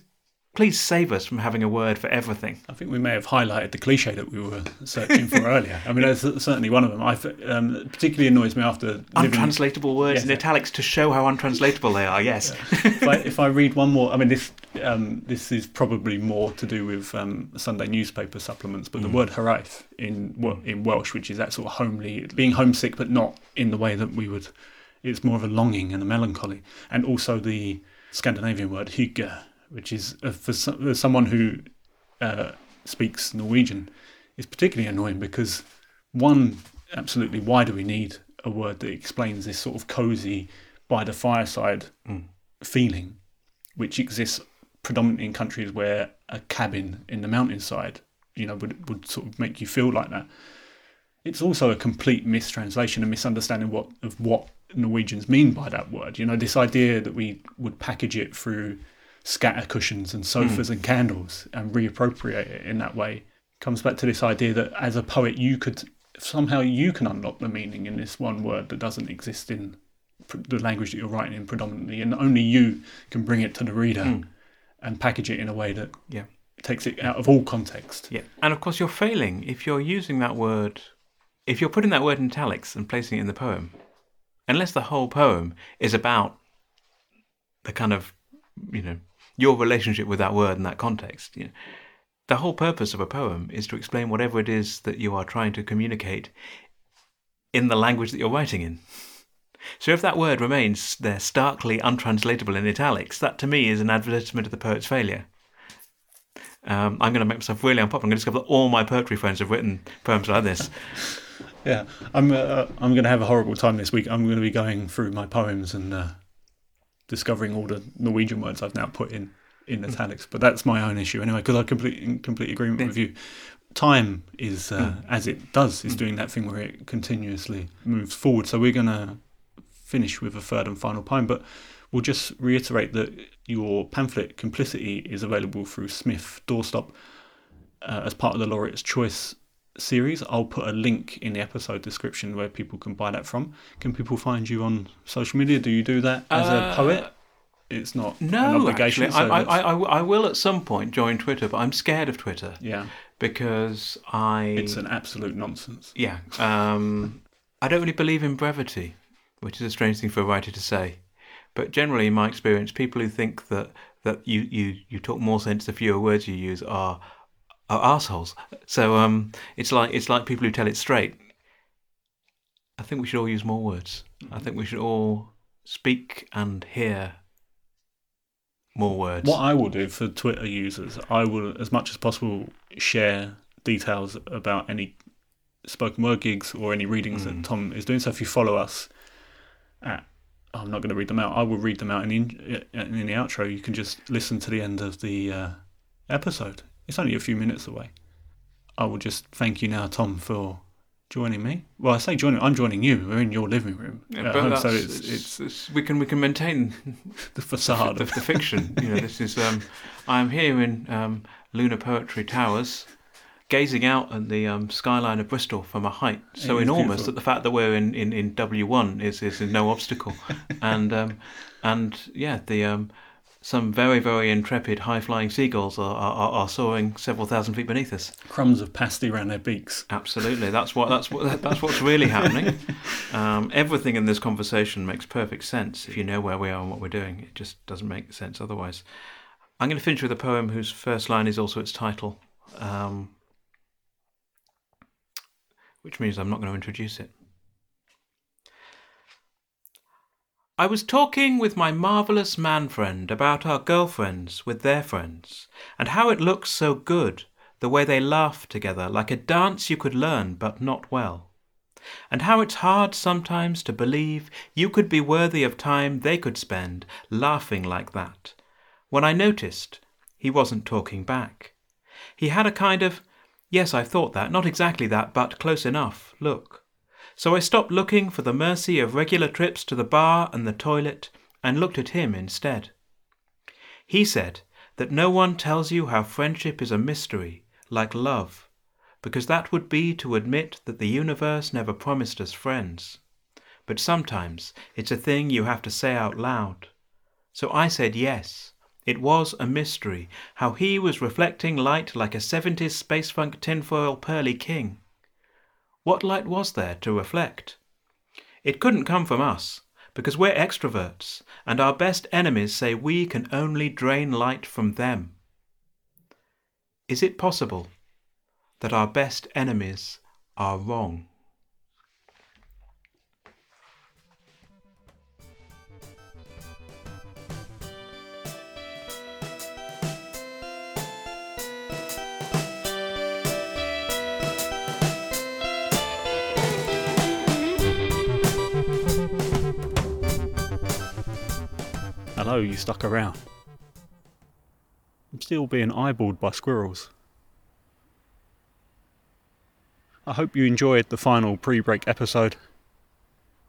please save us from having a word for everything. I think we may have highlighted the cliche that we were searching for earlier. I mean, that's certainly one of them. I um, particularly annoys me after living- Untranslatable words Yes. in italics to show how untranslatable they are. Yes. if, I, if I read one more, I mean, this um, this is probably more to do with um, Sunday newspaper supplements, but the word hiraeth in in Welsh, which is that sort of homely, being homesick, but not in the way that we would. It's more of a longing and a melancholy, and also the Scandinavian word hygge, which is uh, for, so- for someone who uh, speaks Norwegian, is particularly annoying because one, absolutely, why do we need a word that explains this sort of cosy by the fireside feeling, which exists predominantly in countries where a cabin in the mountainside, you know, would, would sort of make you feel like that. It's also a complete mistranslation and misunderstanding what of what Norwegians mean by that word. You know, this idea that we would package it through scatter cushions and sofas hmm. and candles and reappropriate it in that way. Comes back to this idea that as a poet you could somehow you can unlock the meaning in this one word that doesn't exist in pr- the language that you're writing in predominantly and only you can bring it to the reader hmm. and package it in a way that Yeah. takes it out of all context. Yeah. And of course, you're failing if you're using that word, if you're putting that word in italics and placing it in the poem, unless the whole poem is about the kind of, you know, your relationship with that word in that context. You know, the whole purpose of a poem is to explain whatever it is that you are trying to communicate in the language that you're writing in. So if that word remains there starkly untranslatable in italics, that to me is an advertisement of the poet's failure. Um, I'm going to make myself really unpopular. I'm going to discover that all my poetry friends have written poems like this. yeah i'm uh, i'm going to have a horrible time this week i'm going to be going through my poems and uh, discovering all the norwegian words i've now put in in italics but that's my own issue anyway because i complete in complete agreement with you. Time is uh, as it does is doing that thing where it continuously moves forward. So we're going to finish with a third and final poem but we'll just reiterate that your pamphlet complicity is available through smith doorstop uh, as part of the laureate's choice series i'll put a link in the episode description where people can buy that from can people find you on social media do you do that as a Uh, poet it's not an No, obligation actually, so I, I, I, I will at some point join Twitter, but I'm scared of Twitter yeah because I. it's an absolute nonsense Yeah. Um, I don't really believe in brevity, which is a strange thing for a writer to say. But generally, in my experience, people who think that, that you, you, you talk more sense the fewer words you use are are assholes. So um, it's like it's like people who tell it straight. I think we should all use more words. I think we should all speak and hear more words. What I will do for Twitter users, I will, as much as possible, share details about any spoken word gigs or any readings that Tom is doing. So if you follow us at, I'm not going to read them out. I will read them out in the, in, in the outro. You can just listen to the end of the uh, episode. It's only a few minutes away. I will just thank you now, Tom, for joining me. Well, I say joining. I'm joining you. We're in your living room Yeah, at home, so it's it's it's- we can we can maintain the facade. the, of the fiction. You know, this is. Um, I'm here in um, Lunar Poetry Towers, gazing out at the um, skyline of Bristol from a height so enormous beautiful. that the fact that we're in, in, in W1 is is no obstacle, and um, and yeah, the um, some very very intrepid high flying seagulls are, are are soaring several thousand feet beneath us. crumbs of pasty around their beaks. Absolutely, that's what that's what that's what's really happening. Um, everything in this conversation makes perfect sense if you know where we are and what we're doing. It just doesn't make sense otherwise. I'm going to finish with a poem whose first line is also its title, um, which means I'm not going to introduce it. I was talking with my marvellous man friend about our girlfriends with their friends, and how it looks so good, the way they laugh together, like a dance you could learn but not well. And how it's hard sometimes to believe you could be worthy of time they could spend laughing like that. When I noticed he wasn't talking back. He had a kind of, yes, I've thought that, not exactly that, but close enough, look. So I stopped looking for the mercy of regular trips to the bar and the toilet and looked at him instead. He said that no one tells you how friendship is a mystery, like love, because that would be to admit that the universe never promised us friends. But sometimes it's a thing you have to say out loud. So I said yes. It was a mystery how he was reflecting light like a 70s space funk tinfoil pearly king. What light was there to reflect? It couldn't come from us, because we're extroverts, and our best enemies say we can only drain light from them. Is it possible that our best enemies are wrong? Hello, you stuck around. I'm still being eyeballed by squirrels. I hope you enjoyed the final pre break episode.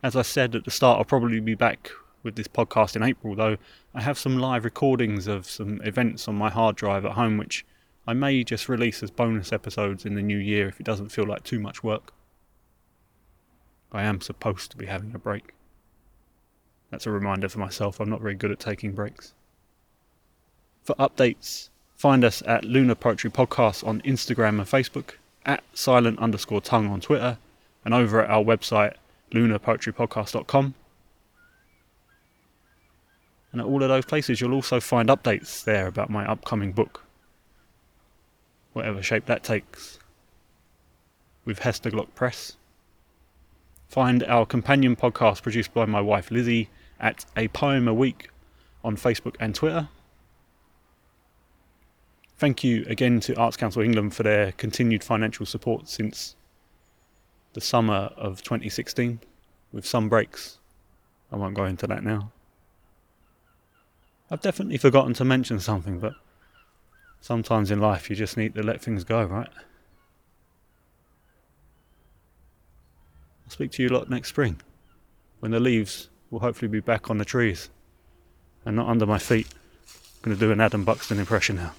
As I said at the start, I'll probably be back with this podcast in April, though I have some live recordings of some events on my hard drive at home, which I may just release as bonus episodes in the new year if it doesn't feel like too much work. I am supposed to be having a break. That's a reminder for myself, I'm not very good at taking breaks. For updates, find us at Lunar Poetry Podcast on Instagram and Facebook, at silent underscore tongue on Twitter, and over at our website, lunarpoetrypodcast.com. And at all of those places, you'll also find updates there about my upcoming book, whatever shape that takes, with Hesterglock Press. Find our companion podcast produced by my wife Lizzie at A Poem a Week on Facebook and Twitter. Thank you again to Arts Council England for their continued financial support since the summer of 2016, with some breaks. I won't go into that now. I've definitely forgotten to mention something, but sometimes in life you just need to let things go, right? I'll speak to you lot next spring when the leaves will hopefully be back on the trees and not under my feet. I'm going to do an Adam Buxton impression now.